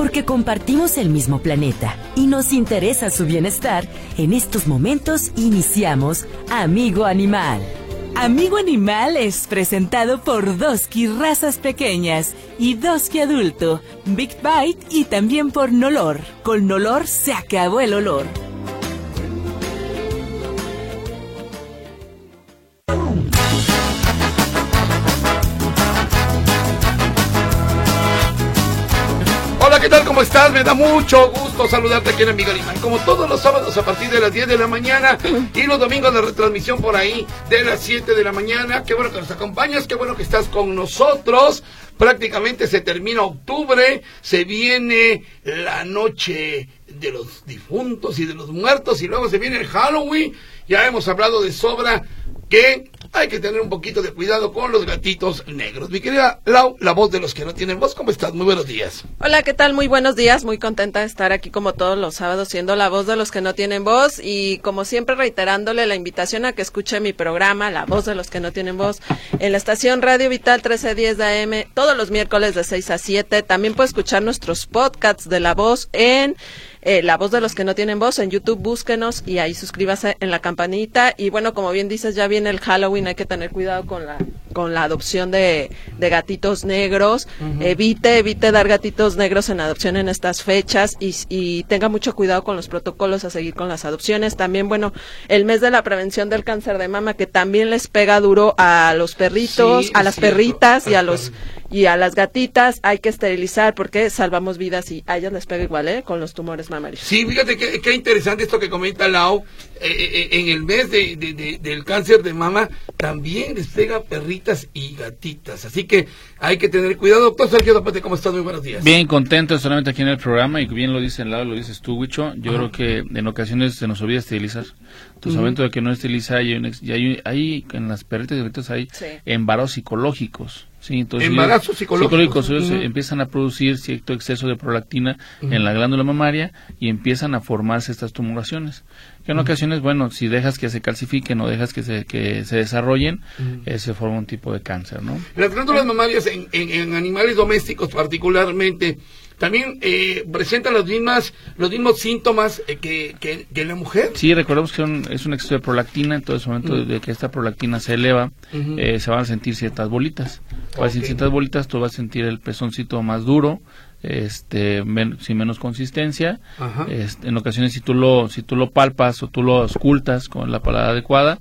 Porque compartimos el mismo planeta y nos interesa su bienestar, en estos momentos iniciamos Amigo Animal. Amigo Animal es presentado por Doski Razas Pequeñas y Doski Adulto, Big Bite y también por Nolor. Con Nolor se acabó el olor. Estás? Me da mucho gusto saludarte aquí en Amigo Animal. Como todos los sábados a partir de las 10 de la mañana y los domingos de retransmisión por ahí de las 7 de la mañana. Qué bueno que nos acompañas, qué bueno que estás con nosotros. Prácticamente se termina octubre, se viene la noche de los difuntos y de los muertos y luego se viene el Halloween. Ya hemos hablado de sobra que hay que tener un poquito de cuidado con los gatitos negros. Mi querida Lau, la voz de los que no tienen voz, ¿cómo estás? Muy buenos días. Hola, ¿qué tal? Muy buenos días. Muy contenta de estar aquí como todos los sábados siendo la voz de los que no tienen voz y como siempre reiterándole la invitación a que escuche mi programa, La voz de los que no tienen voz, en la estación Radio Vital 1310 de AM todos los miércoles de 6 a 7. También puede escuchar nuestros podcasts de La voz en eh, La Voz de los que no tienen voz. En YouTube búsquenos y ahí suscríbase en la campanita. Y bueno, como bien dices, ya viene el Halloween, hay que tener cuidado con la, con la adopción de, de gatitos negros. Evite, evite dar gatitos negros en adopción en estas fechas y, y tenga mucho cuidado con los protocolos a seguir con las adopciones. También, bueno, el mes de la prevención del cáncer de mama que también les pega duro a los perritos, Sí, a las cierto. perritas y a los y a las gatitas hay que esterilizar porque salvamos vidas y a ellas les pega igual, ¿eh? Con los tumores mamarios. Sí, fíjate qué, qué interesante esto que comenta Lau. Eh, eh, en el mes de, de- de- del cáncer de mama también les pega perritas y gatitas. Así que hay que tener cuidado. Doctor Sergio Zapate, ¿cómo estás? Muy buenos días. Bien contento solamente aquí en el programa y bien lo dice el lado, lo dices tú, Wicho. Yo creo que en ocasiones se nos olvida esterilizar. Entonces, al momento de que no estiliza, hay, un ex- y hay, hay en las perritas y gatitos hay Sí. embarazos psicológicos. Sí, entonces Embarazos psicológicos. ellos empiezan a producir cierto exceso de prolactina en la glándula mamaria y empiezan a formarse estas tumoraciones. Que en ocasiones, bueno, si dejas que se calcifiquen o dejas que se, que se desarrollen, eh, se forma un tipo de cáncer, ¿no? Las glándulas mamarias en, en- en animales domésticos particularmente también eh, presentan las mismas, los mismos síntomas eh, que, que, que la mujer. Sí, recordemos que es un exceso de prolactina, entonces al momento de que esta prolactina se eleva, eh, se van a sentir ciertas bolitas. Vas a sentir Ok. ciertas bolitas, tú vas a sentir el pezoncito más duro, este, men- sin menos consistencia. Ajá. Este, en ocasiones si tú lo, si tú lo palpas o tú lo ocultas con la palabra adecuada,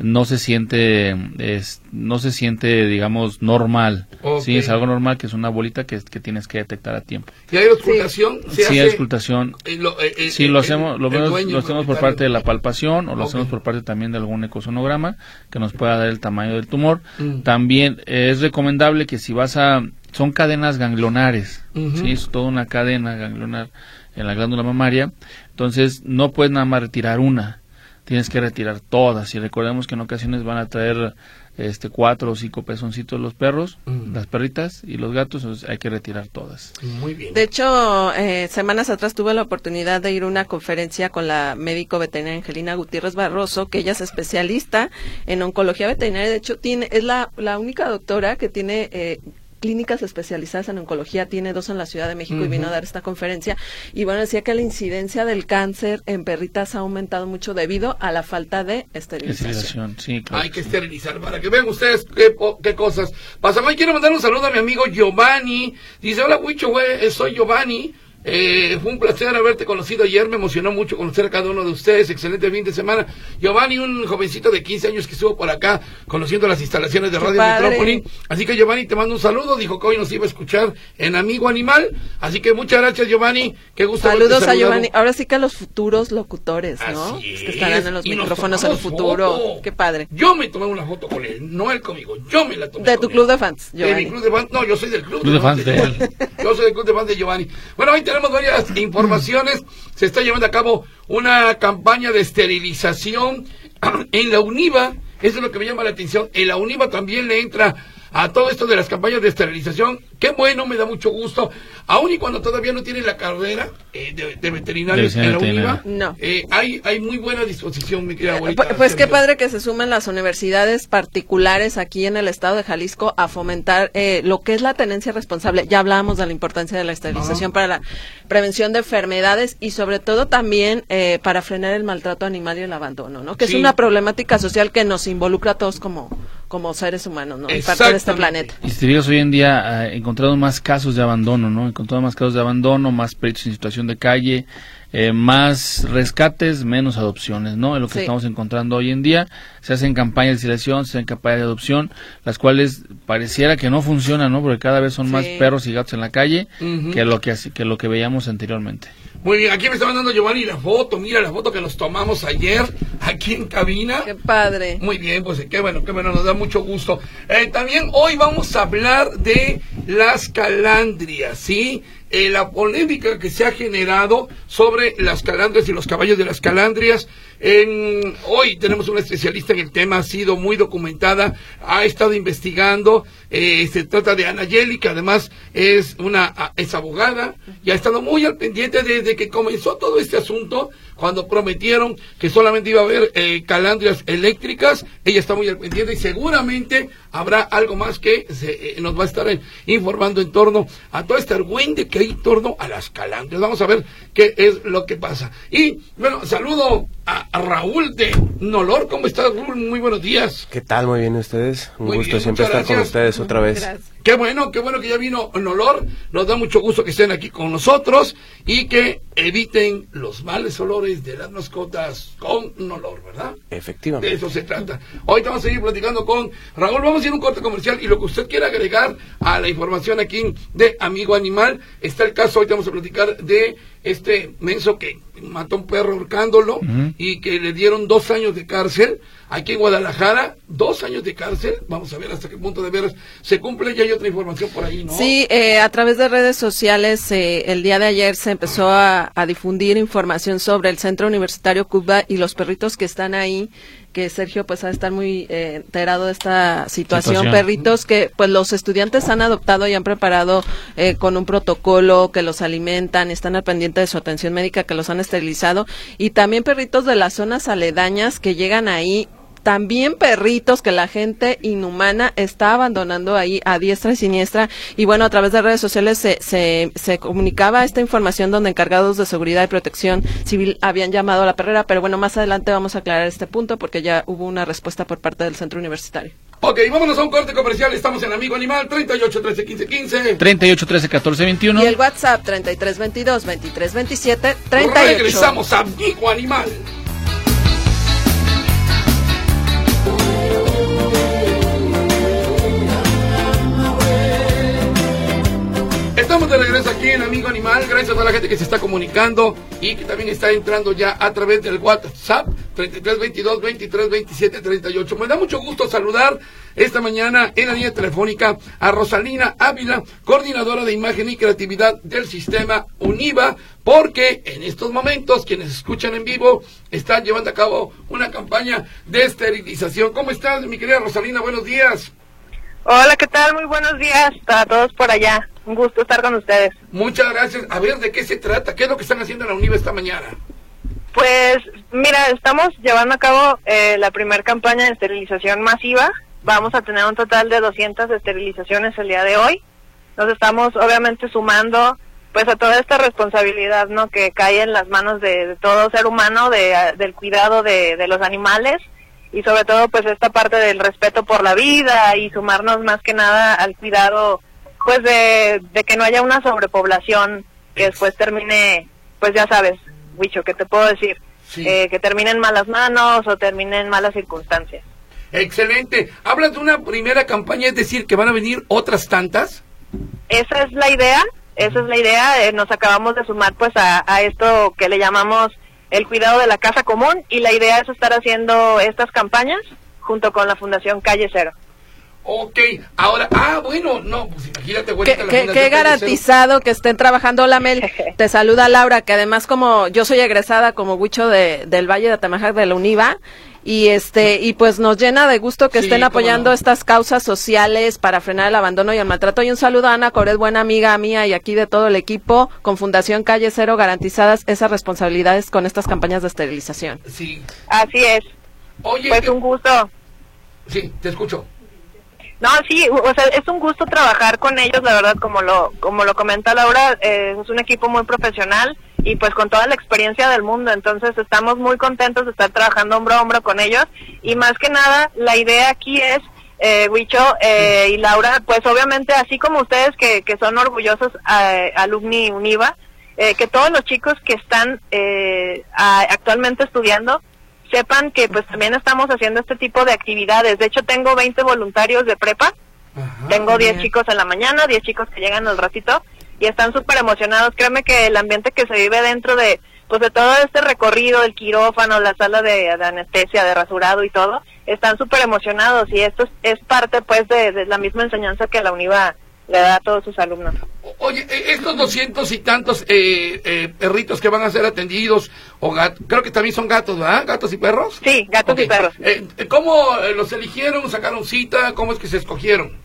no se siente, es, no se siente, digamos, normal. Ok. Sí, es algo normal que es una bolita que, que tienes que detectar a tiempo. Y hay auscultación. Sí, hace, hay auscultación. eh, lo- eh, eh, Sí, lo el- hacemos, lo, dueño lo hacemos por parte de la palpación o lo hacemos por parte también de algún ecosonograma que nos pueda dar el tamaño del tumor. Mm. También es recomendable que si vas a... Son cadenas ganglionares. ¿sí? Es toda una cadena ganglionar en la glándula mamaria. Entonces, no puedes nada más retirar una, tienes que retirar todas. Y recordemos que en ocasiones van a traer este cuatro o cinco pezoncitos los perros, Mm. las perritas y los gatos, entonces hay que retirar todas. Muy bien. De hecho, eh, semanas atrás tuve la oportunidad de ir a una conferencia con la médico veterinaria Angelina Gutiérrez Barroso, que ella es especialista en oncología veterinaria. De hecho, tiene es la, la única doctora que tiene eh, clínicas especializadas en oncología, tiene dos en la Ciudad de México y vino a dar esta conferencia. Y bueno, decía que la incidencia del cáncer en perritas ha aumentado mucho debido a la falta de esterilización. Esterilización, sí, claro. Hay que esterilizar para que vean ustedes qué, po- qué cosas. Pasa, quiero mandar un saludo a mi amigo Giovanni. Dice, hola, Huicho, güey, soy Giovanni. Eh, fue un placer haberte conocido ayer, me emocionó mucho conocer a cada uno de ustedes, excelente fin de semana. Giovanni, un jovencito de 15 años que estuvo por acá conociendo las instalaciones de Radio. Metrópoli. Así que Giovanni te mando un saludo, dijo que hoy nos iba a escuchar en Amigo Animal. Así que muchas gracias Giovanni, qué gusto Saludos a. Giovanni. Ahora sí que a los futuros locutores, ¿no? Así Los que estarán en los es, y micrófonos en el futuro. foto. Qué padre. Yo me tomé una foto con él, no él conmigo, yo me la tomé De con tu él. club de fans, De mi club de fans, no, yo soy del club, Club de fans de él. Giovanni. Yo soy del club de fans de Giovanni. Bueno, hoy tenemos varias informaciones. Se está llevando a cabo una campaña de esterilización en la UNIVA. Eso es lo que me llama la atención. En la UNIVA también le entra a todo esto de las campañas de esterilización. Qué bueno, me da mucho gusto. Aún y cuando todavía no tienen la carrera eh, de, de veterinarios De en la. UNIVA, No. eh, hay, hay muy buena disposición, mi querida abuelita. Pues, pues qué padre que se sumen las universidades particulares aquí en el estado de Jalisco a fomentar eh, lo que es la tenencia responsable. Ya hablábamos de la importancia de la esterilización para la prevención de enfermedades y sobre todo también eh, para frenar el maltrato animal y el abandono, ¿no? Que Sí. es una problemática social que nos involucra a todos como, como seres humanos, ¿no? Y parte de este planeta. Y si te hoy en día he encontrado más casos de abandono, ¿no? He encontrado más casos de abandono, más peritos en situación de calle, eh, más rescates, menos adopciones, ¿no? Es lo que Sí. estamos encontrando hoy en día. Se hacen campañas de selección, se hacen campañas de adopción, las cuales pareciera que no funcionan, ¿no? Porque cada vez son más perros y gatos en la calle que lo que, que lo que veíamos anteriormente. Muy bien, aquí me está mandando Giovanni la foto. Mira la foto que nos tomamos ayer aquí en cabina. Qué padre. Muy bien, pues qué bueno, qué bueno, nos da mucho gusto. Eh, también hoy vamos a hablar de las calandrias, ¿sí? Eh, la polémica que se ha generado sobre las calandrias y los caballos de las calandrias. En- hoy tenemos una especialista en el tema, ha sido muy documentada, ha estado investigando. eh, se trata de Anayeli, que además es una es abogada y ha estado muy al pendiente desde que comenzó todo este asunto, cuando prometieron que solamente iba a haber eh, calandrias eléctricas. Ella está muy al pendiente y seguramente habrá algo más que se, eh, nos va a estar eh, informando en torno a todo este argüende que hay en torno a las calandrias. Vamos a ver qué es lo que pasa. Y bueno, saludo a, a Raúl de Nolor. ¿Cómo estás, Raúl? Muy buenos días. ¿Qué tal? Muy bien ustedes. Un Muy gusto bien, siempre estar con ustedes otra vez. Gracias. Qué bueno, qué bueno que ya vino Nolor. Nos da mucho gusto que estén aquí con nosotros y que eviten los males olores de las mascotas con Nolor, ¿verdad? De Efectivamente. eso se trata. Hoy vamos a seguir platicando con Raúl. Vamos a ir a un corte comercial y lo que usted quiera agregar a la información aquí de Amigo Animal. Está el caso, hoy vamos a platicar de este menso que mató a un perro ahorcándolo y que le dieron dos años de cárcel. Aquí en Guadalajara, dos años de cárcel. Vamos a ver hasta qué punto de veras se cumple. Ya hay otra información por ahí, ¿no? Sí, eh, a través de redes sociales, eh, el día de ayer se empezó a, a difundir información sobre el Centro Universitario Cuba y los perritos que están ahí, que Sergio pues ha de estar muy eh, enterado de esta situación. Situación. Perritos que pues los estudiantes han adoptado y han preparado eh, con un protocolo que los alimentan, están al pendiente de su atención médica, que los han esterilizado y también perritos de las zonas aledañas que llegan ahí también perritos que la gente inhumana está abandonando ahí a diestra y siniestra. Y bueno, a través de redes sociales se, se, se comunicaba esta información donde encargados de seguridad y protección civil habían llamado a la perrera. Pero bueno, más adelante vamos a aclarar este punto porque ya hubo una respuesta por parte del centro universitario. Ok, vámonos a un corte comercial. Estamos en Amigo Animal 38 13 15 15. 38, 13, 14, 21. Y el WhatsApp 3322 2327 38. Regresamos a Amigo Animal. Gracias a toda la gente que se está comunicando y que también está entrando ya a través del WhatsApp 33 22 23 27 38. Me da mucho gusto saludar esta mañana en la línea telefónica a Rosalina Ávila, coordinadora de imagen y creatividad del sistema UNIVA, porque en estos momentos quienes escuchan en vivo están llevando a cabo una campaña de esterilización. ¿Cómo estás, mi querida Rosalina? Buenos días. Hola, ¿qué tal? Muy buenos días a todos por allá. Un gusto estar con ustedes. Muchas gracias. A ver, ¿de qué se trata? ¿Qué es lo que están haciendo en la UNIVA esta mañana? Pues mira, estamos llevando a cabo eh, la primera campaña de esterilización masiva. Vamos a tener un total de 200 esterilizaciones el día de hoy. Nos estamos obviamente sumando pues a toda esta responsabilidad no que cae en las manos de, de todo ser humano de, del cuidado de, de los animales y sobre todo pues esta parte del respeto por la vida y sumarnos más que nada al cuidado pues de, de que no haya una sobrepoblación que después termine pues ya sabes Wicho, ¿qué te puedo decir? Sí. Eh, que termine en malas manos o termine en malas circunstancias. Excelente. Hablas de una primera campaña, es decir, que van a venir otras tantas. Esa es la idea, esa es la idea. eh, nos acabamos de sumar pues a, a esto que le llamamos el cuidado de la casa común y la idea es estar haciendo estas campañas junto con la Fundación Calle Cero. Ok, ahora, ah, bueno, no, pues imagínate, güey. Qué, qué- qué garantizado que estén trabajando. Hola, Mel. Te saluda Laura, que además como yo soy egresada como Huicho de, del Valle de Atemajac de la UNIVA, y este y pues nos llena de gusto que Sí, estén apoyando no. estas causas sociales para frenar el abandono y el maltrato. Y un saludo a Ana Coret, buena amiga mía y aquí de todo el equipo con Fundación Calle Cero garantizadas esas responsabilidades con estas campañas de esterilización. Sí. Así es. Oye, Pues un gusto. sí, te escucho. No, sí, o sea, es un gusto trabajar con ellos, la verdad, como lo como lo comenta Laura, eh, es un equipo muy profesional y pues con toda la experiencia del mundo, entonces estamos muy contentos de estar trabajando hombro a hombro con ellos. Y más que nada la idea aquí es, eh, Huicho eh, y Laura, pues obviamente así como ustedes que, que son orgullosos eh, alumni UNIVA, eh, que todos los chicos que están eh, actualmente estudiando sepan que pues también estamos haciendo este tipo de actividades. De hecho, tengo 20 voluntarios de prepa, Ajá. tengo 10 bien. chicos en la mañana, 10 chicos que llegan al ratito y están súper emocionados. Créeme que el ambiente que se vive dentro de pues de todo este recorrido, el quirófano, la sala de, de anestesia, de rasurado y todo, están súper emocionados y esto es, es parte pues de, de la misma enseñanza que la UNIVA le da a todos sus alumnos. Oye, eh, estos doscientos y tantos eh, eh, perritos que van a ser atendidos, o gatos, creo que también son gatos, ¿verdad? ¿Gatos y perros? Sí, gatos y perros. Eh, ¿Cómo eh, los eligieron? ¿Sacaron cita? ¿Cómo es que se escogieron?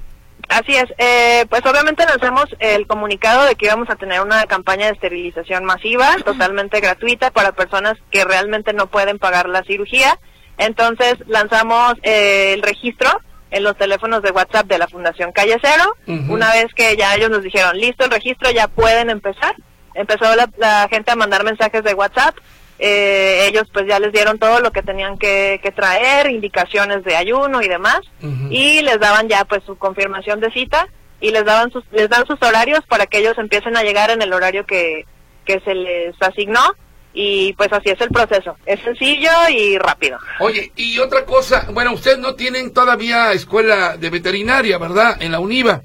Así es, eh, pues obviamente lanzamos el comunicado de que íbamos a tener una campaña de esterilización masiva, totalmente gratuita para personas que realmente no pueden pagar la cirugía. Entonces lanzamos eh, el registro en los teléfonos de WhatsApp de la Fundación Calle Cero. Una vez que ya ellos nos dijeron, listo el registro, ya pueden empezar. Empezó la, la gente a mandar mensajes de WhatsApp. Eh, ellos pues ya les dieron todo lo que tenían que, que traer, indicaciones de ayuno y demás y les daban ya pues su confirmación de cita y les daban sus les dan sus horarios para que ellos empiecen a llegar en el horario que, que se les asignó y pues así es el proceso es sencillo y rápido Oye, y otra cosa, bueno, ustedes no tienen todavía escuela de veterinaria, ¿verdad? En la UNIVA.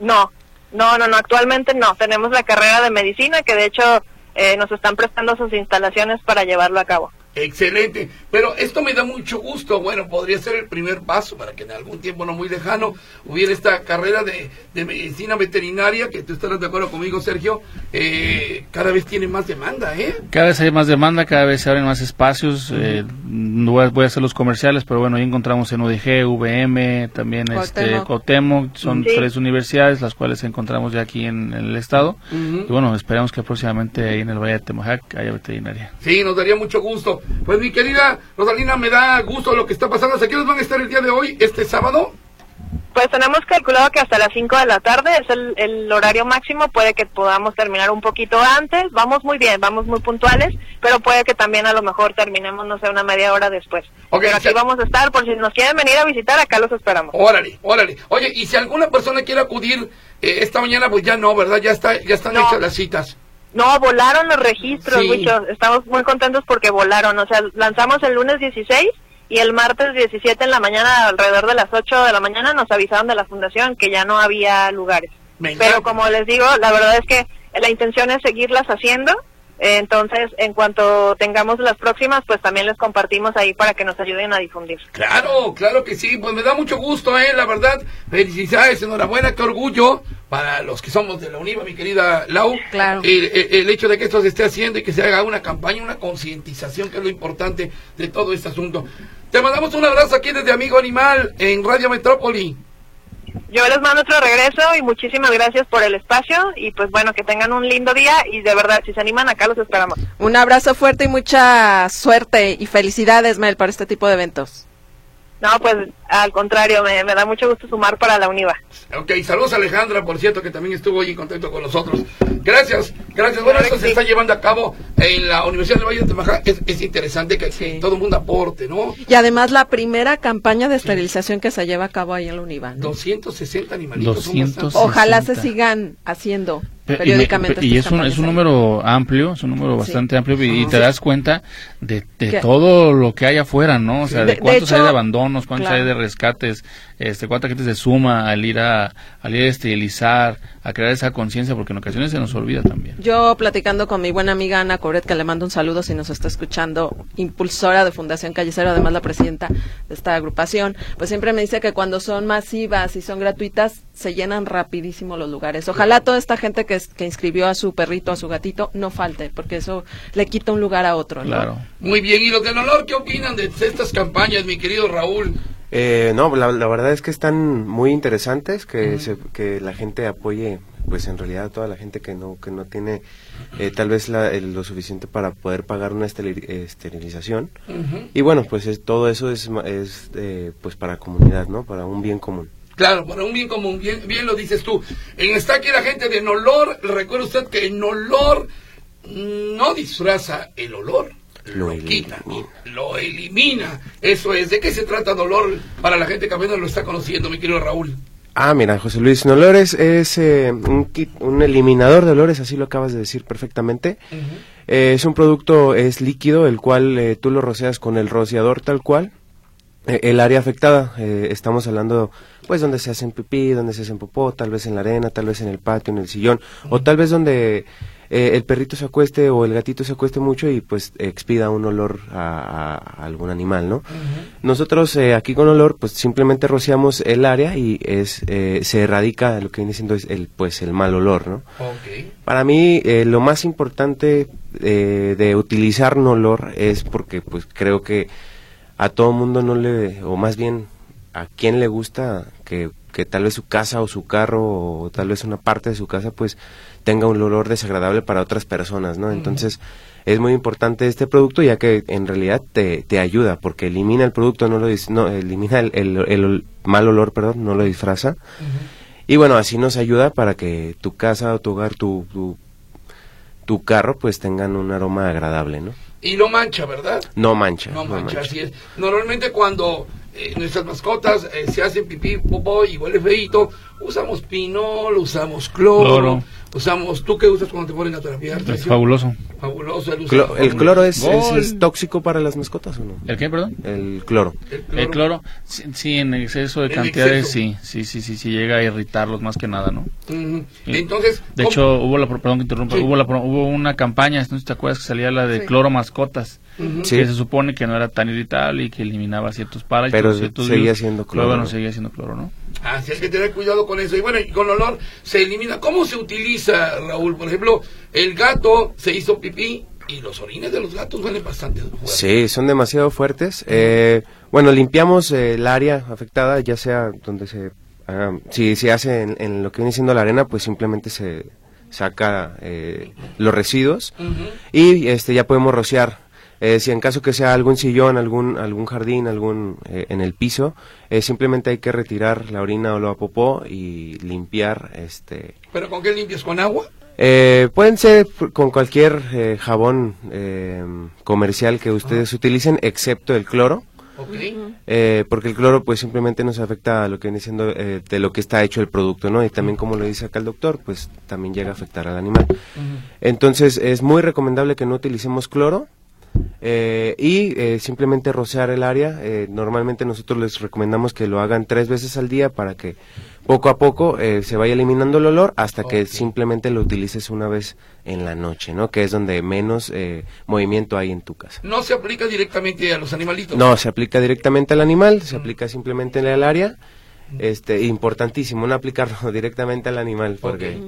no no no no actualmente no tenemos la carrera de medicina que de hecho eh, nos están prestando sus instalaciones para llevarlo a cabo Excelente, pero esto me da mucho gusto. Bueno, podría ser el primer paso para que en algún tiempo no muy lejano hubiera esta carrera de, de medicina veterinaria, que tú estarás de acuerdo conmigo, Sergio, eh, cada vez tiene más demanda, ¿eh? Cada vez hay más demanda, cada vez se abren más espacios. eh, no voy a, voy a hacer los comerciales, pero bueno, ahí encontramos en UDG, VM, también este Cuauhtémoc. Cuauhtémoc. Son Sí. tres universidades, las cuales encontramos ya aquí en, en el estado. Y bueno, esperamos que próximamente ahí en el Valle de Temajac haya veterinaria. Sí, nos daría mucho gusto. Pues mi querida Rosalina, me da gusto lo que está pasando. ¿Hasta qué van a estar el día de hoy, este sábado? Pues tenemos calculado que hasta las 5 de la tarde es el, el horario máximo, puede que podamos terminar un poquito antes, vamos muy bien, vamos muy puntuales, pero puede que también a lo mejor terminemos, no sé, una media hora después. Ok, pero aquí vamos a estar, por si nos quieren venir a visitar, acá los esperamos. Órale, órale. Oye, y si alguna persona quiere acudir eh, esta mañana, pues ya no, ¿verdad? Ya está, ya están No. hechas las citas. No, volaron los registros, Sí. muchos. Estamos muy contentos porque volaron. O sea, lanzamos el lunes 16 y el martes 17 en la mañana, alrededor de las 8 de la mañana, nos avisaron de la fundación que ya no había lugares. Pero como les digo, la verdad es que la intención es seguirlas haciendo. Entonces, en cuanto tengamos las próximas, pues también les compartimos ahí para que nos ayuden a difundir. Claro, claro que sí, pues me da mucho gusto, eh, la verdad. Felicidades, enhorabuena, qué orgullo para los que somos de la UNIVA, mi querida Lau. Claro. El, el- el hecho de que esto se esté haciendo y que se haga una campaña, una concientización, que es lo importante de todo este asunto. Te mandamos un abrazo aquí desde Amigo Animal en Radio Metrópoli. Yo les mando otro regreso y muchísimas gracias por el espacio y pues bueno, que tengan un lindo día y de verdad, si se animan acá los esperamos. Un abrazo fuerte y mucha suerte y felicidades, Mel, para este tipo de eventos. No, pues al contrario, me, me da mucho gusto sumar para la UNIVA. Ok, saludos a Alejandra, por cierto, que también estuvo hoy en contacto con nosotros. Gracias, gracias. Bueno, Claro esto se está llevando a cabo en la Universidad del Valle de Temajac. Es, es interesante que, Sí. todo el mundo aporte, ¿no? Y además la primera campaña de esterilización que se lleva a cabo ahí en la Univa. ¿no? 260 animalitos. son 260. bastantes. Ojalá se 60. sigan haciendo Pe- y me- periódicamente. pe- Y, es un, es un número amplio, es un número Sí. bastante amplio y, te das cuenta de, de todo lo que hay afuera, ¿no? O sea, De- de, de cuántos hay de abandonos, cuántos claro. hay de rescates, este, cuánta gente se suma al ir a, al ir a esterilizar, a crear esa conciencia, porque en ocasiones se nos olvida también. Yo platicando con mi buena amiga Ana Coret, que le mando un saludo si nos está escuchando, impulsora de Fundación Callecero, además la presidenta de esta agrupación, pues siempre me dice que cuando son masivas y son gratuitas, se llenan rapidísimo los lugares. Ojalá toda esta gente que, que inscribió a su perrito, a su gatito, no falte, porque eso le quita un lugar a otro. ¿no? Claro. Muy bien, ¿y los del olor qué opinan de estas campañas, mi querido Raúl? Eh, no, la, la verdad es que están muy interesantes, que, se- que la gente apoye, pues en realidad toda la gente que no que no tiene eh, tal vez la- el- lo suficiente para poder pagar una esteri- esterilización. Y bueno, pues es- todo eso es, es eh, pues para comunidad, ¿no? Para un bien común. Claro, para un bien común, bien, bien lo dices tú. En está aquí la gente de Nolor, recuerde usted que Nolor no disfraza el olor, lo, Lo quita, elimina. lo elimina. Eso es, ¿de qué se trata Dolor para la gente que apenas lo está conociendo, mi querido Raúl? Ah, mira, José Luis, Nolores es eh, un kit, un eliminador de olores, así lo acabas de decir perfectamente. Eh, es un producto, es líquido, el cual eh, tú lo roceas con el rociador tal cual. Eh, el área afectada, eh, estamos hablando, pues, donde se hacen pipí, donde se hacen popó, tal vez en la arena, tal vez en el patio, en el sillón, o tal vez donde eh, el perrito se acueste o el gatito se acueste mucho y, pues, expida un olor a, algún animal, ¿no? Nosotros eh, aquí con olor, pues, simplemente rociamos el área y es eh, se erradica lo que viene siendo es el, pues, el mal olor, ¿no? Ok. Para mí, eh, lo más importante eh, de utilizar un olor es porque, pues, creo que a todo mundo no le, o más bien a quien le gusta que, que tal vez su casa o su carro o tal vez una parte de su casa, pues, tenga un olor desagradable para otras personas, ¿no? Entonces, es muy importante este producto ya que en realidad te, te ayuda porque elimina el producto, no lo dis- no, elimina el, el- mal olor, perdón, no lo disfraza. Y bueno, así nos ayuda para que tu casa o tu hogar, tu, tu, tu carro, pues tengan un aroma agradable, ¿no? Y no mancha, ¿verdad? No mancha. No mancha, así es. Normalmente cuando eh, nuestras mascotas eh, se hacen pipí, popó y huele feito, usamos pinol, usamos cloro, Cloro. Usamos... ¿Tú qué usas cuando te ponen a terapiar? Es fabuloso. Clo- ¿El cloro es, es, tóxico para las mascotas o no? ¿El qué, perdón? El cloro. El cloro. El cloro, sí, sí, en exceso de cantidades, sí, sí, sí, sí, sí, llega a irritarlos más que nada, ¿no? Sí. Entonces... De ¿cómo- hecho, hubo la, perdón que interrumpa, Sí. hubo, la, hubo una campaña, no sé si te acuerdas, que salía la de Sí. cloro mascotas, Sí. que se supone que no era tan irritable y que eliminaba ciertos parásitos. Pero ciertos seguía virus, siendo pero cloro, bueno, ¿no? seguía siendo cloro, ¿no? Así hay que tener cuidado con eso. Y bueno, y con olor se elimina. ¿Cómo se utiliza, Raúl? Por ejemplo, el gato se hizo pipí y los orines de los gatos huelen bastante fuerte. Sí, son demasiado fuertes. Eh, bueno, limpiamos eh, el área afectada, ya sea donde se... haga- si se hace en, en lo que viene siendo la arena, pues simplemente se saca eh, los residuos y este ya podemos rociar. Eh, si en caso que sea algún sillón, algún algún jardín, algún eh, en el piso, eh, simplemente hay que retirar la orina o la popó y limpiar este ¿Pero con qué limpias? ¿Con agua? eh, pueden ser con cualquier eh, jabón eh, comercial que ustedes utilicen, excepto el cloro, eh, porque el cloro pues simplemente nos afecta a lo que viene siendo eh, de lo que está hecho el producto, ¿no? Y también como lo dice acá el doctor, pues también llega a afectar al animal. Entonces es muy recomendable que no utilicemos cloro. Eh, y eh, simplemente rociar el área. eh, normalmente nosotros les recomendamos que lo hagan tres veces al día para que poco a poco eh, se vaya eliminando el olor hasta que simplemente lo utilices una vez en la noche, ¿no? Que es donde menos eh, movimiento hay en tu casa. No se aplica directamente a los animalitos. No, se aplica directamente al animal, se aplica simplemente en el área. Este, importantísimo, no aplicarlo directamente al animal, porque,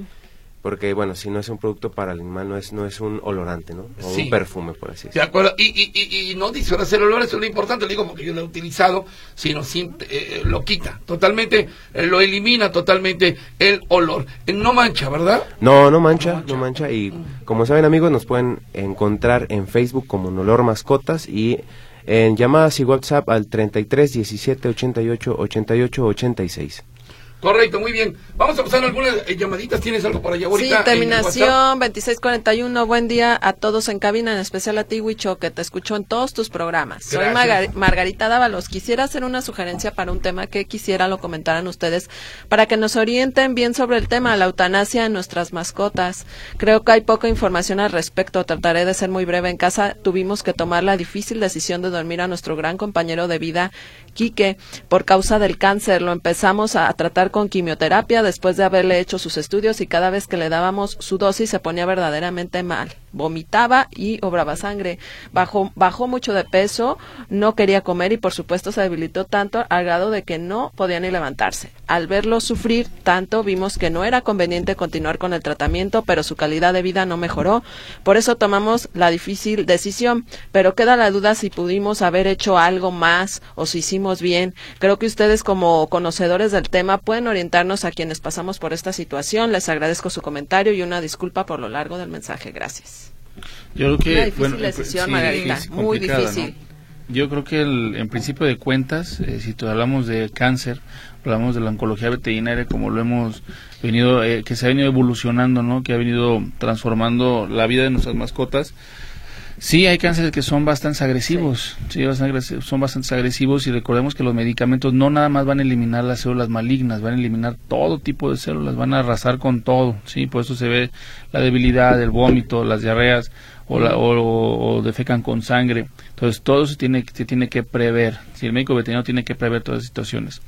porque bueno, si no es un producto para el animal, no es, no es un olorante, ¿no? O Sí. un perfume, por así ¿De decirlo. acuerdo? Y, y, y, y no disfrazar el olor, eso es lo importante, lo digo porque yo lo he utilizado, sino sin, eh, lo quita totalmente, eh, lo elimina totalmente el olor. Eh, no mancha, ¿verdad? No, no mancha, no mancha. Y como saben amigos, nos pueden encontrar en Facebook como Nolor Mascotas y en llamadas y WhatsApp al 33 17 88 88 86. Correcto, muy bien. Vamos a pasar algunas eh, llamaditas. ¿Tienes algo por allá Sí, ahorita? WhatsApp? terminación 2641. Buen día a todos en cabina, en especial a ti, Huicho, que te escucho en todos tus programas. Soy. Margar- Margarita Dávalos. Quisiera hacer una sugerencia para un tema que quisiera lo comentaran ustedes para que nos orienten bien sobre el tema, la eutanasia en nuestras mascotas. Creo que hay poca información al respecto. Trataré de ser muy breve. En casa tuvimos que tomar la difícil decisión de dormir a nuestro gran compañero de vida, Quique, por causa del cáncer. Lo empezamos a, a tratar con quimioterapia después de haberle hecho sus estudios y cada vez que le dábamos su dosis se ponía verdaderamente mal. Vomitaba y obraba sangre. Bajó, bajó mucho de peso, no quería comer y por supuesto se debilitó tanto al grado de que no podía ni levantarse. Al verlo sufrir tanto, vimos que no era conveniente continuar con el tratamiento, pero su calidad de vida no mejoró. Por eso tomamos la difícil decisión, pero queda la duda si pudimos haber hecho algo más o si hicimos bien. Creo que ustedes como conocedores del tema pueden orientarnos a quienes pasamos por esta situación. Les agradezco su comentario y una disculpa por lo largo del mensaje. Gracias. Yo creo que Una difícil bueno, decisión, sí, Margarita, es muy difícil. Yo creo que el, en principio de cuentas, eh, si hablamos de cáncer, hablamos de la oncología veterinaria como lo hemos venido, eh, que se ha venido evolucionando, ¿no? Que ha venido transformando la vida de nuestras mascotas. Sí, hay cánceres que son bastante agresivos, sí, bastante agresivos, son bastante agresivos y recordemos que los medicamentos no nada más van a eliminar las células malignas, van a eliminar todo tipo de células, van a arrasar con todo, sí, por eso se ve la debilidad, el vómito, las diarreas o, la, o, o defecan con sangre. Entonces todo eso tiene, se tiene que prever, si el médico veterinario tiene que prever todas las situaciones.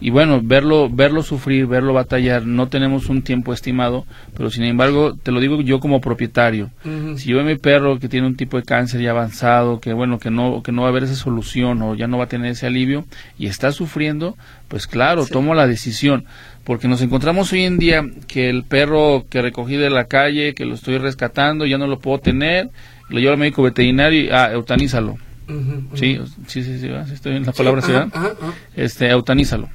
Y bueno, verlo, verlo sufrir, verlo batallar, no tenemos un tiempo estimado, pero sin embargo, te lo digo yo como propietario, si yo veo a mi perro que tiene un tipo de cáncer ya avanzado, que bueno, que no, que no va a haber esa solución o ya no va a tener ese alivio y está sufriendo, pues claro, Sí. tomo la decisión. Porque nos encontramos hoy en día que el perro que recogí de la calle, que lo estoy rescatando, ya no lo puedo tener, lo llevo al médico veterinario y, ah, eutanízalo. Sí, sí, sí, sí, estoy en la palabra, ¿sí, verdad? Ajá, ajá. Este, eutanízalo.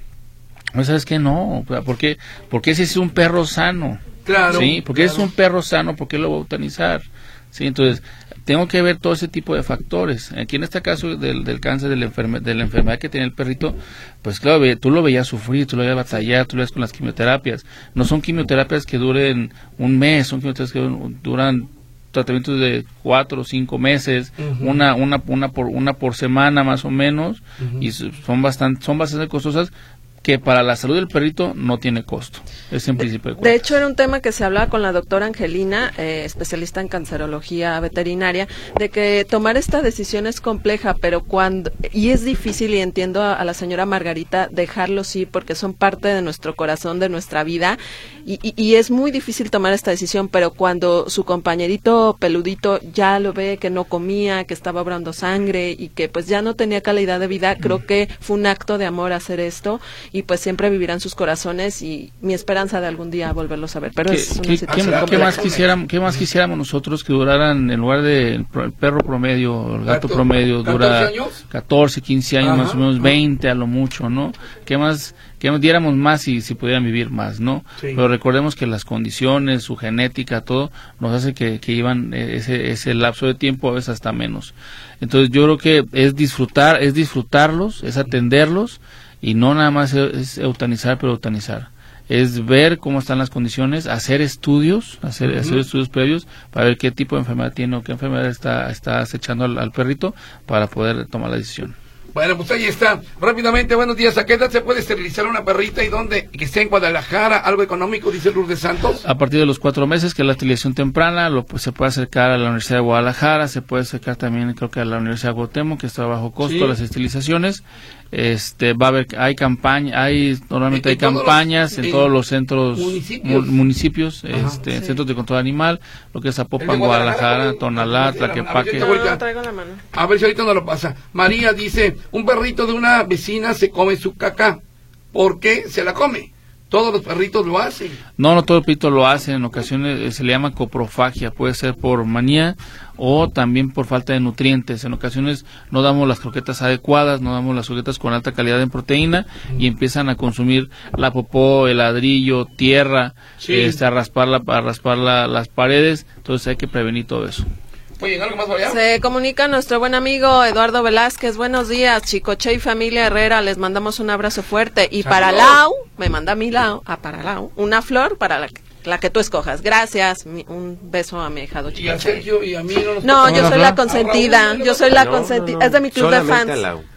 No, ¿Sabes qué? No, ¿por qué? Porque ese es un perro sano. Claro. Sí, porque es un perro sano, ¿por qué lo voy a eutanizar? Sí, entonces, tengo que ver todo ese tipo de factores. Aquí en este caso del, del cáncer, de la, enferme- de la enfermedad que tiene el perrito, pues claro, tú lo veías sufrir, tú lo veías batallar, tú lo veías con las quimioterapias. No son quimioterapias que duren un mes, son quimioterapias que duran- tratamientos de cuatro o cinco meses, una, una, una por, una por semana más o menos, y son bastante, son bastante costosas que para la salud del perrito no tiene costo. Es en principio de hecho, era un tema que se hablaba con la doctora Angelina, eh, especialista en cancerología veterinaria, de que tomar esta decisión es compleja, pero cuando y es difícil y entiendo a, a la señora Margarita dejarlo sí, porque son parte de nuestro corazón, de nuestra vida, y, y- y es muy difícil tomar esta decisión, pero cuando su compañerito peludito ya lo ve que no comía, que estaba obrando sangre y que pues ya no tenía calidad de vida, creo que fue un acto de amor hacer esto y pues siempre vivirán sus corazones y mi esperanza de algún día volverlos a ver. Pero ¿Qué, es una qué- situación qué- qué compleja. más quisiéramos, qué más quisiéramos nosotros que duraran en lugar de el, pro- el perro promedio, el gato promedio 14 dura años? 14, 15 años, Ajá, más o menos ajá. 20 a lo mucho, ¿no? ¿Qué más, que diéramos más si, si pudieran vivir más, ¿no? Sí. Pero recordemos que las condiciones, su genética, todo, nos hace que, que iban eh, ese, ese lapso de tiempo a veces hasta menos. Entonces yo creo que es disfrutar, es disfrutarlos, es atenderlos y no nada más es, eutanizar, pero eutanizar. Es ver cómo están las condiciones, hacer estudios, hacer, hacer estudios previos para ver qué tipo de enfermedad tiene o qué enfermedad está, está acechando al, al perrito para poder tomar la decisión. Bueno, pues ahí está. Rápidamente, buenos días. ¿A qué edad se puede esterilizar una perrita y dónde? Que esté en Guadalajara, algo económico, dice Lourdes Santos. A partir de los cuatro meses, que es la utilización temprana, lo, pues, se puede acercar a la Universidad de Guadalajara, se puede acercar también, creo que a la Universidad de Cuauhtémoc, que está a bajo costo, Sí. las estilizaciones. Este, va a haber, hay campaña, hay, normalmente En- hay los- campañas en, en todos los centros, municipios. mu- municipios, Ajá. este, Sí. centros de control animal, lo que es Zapopan, Guadalajara. Tonalá, A ver, Tlaquepaque. yo- No, traigo la mano. A ver si ahorita no lo pasa. María dice, un perrito de una vecina se come su caca. ¿Por qué se la come? Todos los perritos lo hacen. No, no todo el perrito lo hace, en ocasiones eh, se le llama coprofagia, puede ser por manía o también por falta de nutrientes. En ocasiones no damos las croquetas adecuadas, no damos las croquetas con alta calidad en proteína y empiezan a consumir la popó, el ladrillo, tierra, Sí. este, a raspar, la, a raspar la- las paredes, entonces hay que prevenir todo eso. Oye, ¿algo más para allá? Se comunica nuestro buen amigo Eduardo Velázquez. Buenos días, Chicoche y familia Herrera. Les mandamos un abrazo fuerte. Y para. Lau, me manda mi Lau, ah, para Lau, una flor para la, la que tú escojas. Gracias. Mi- un beso a mi hijado Y a Chicoche. Sergio y a mí no nos No, yo soy la A consentida. Yo soy la consentida. Es de mi club de fans.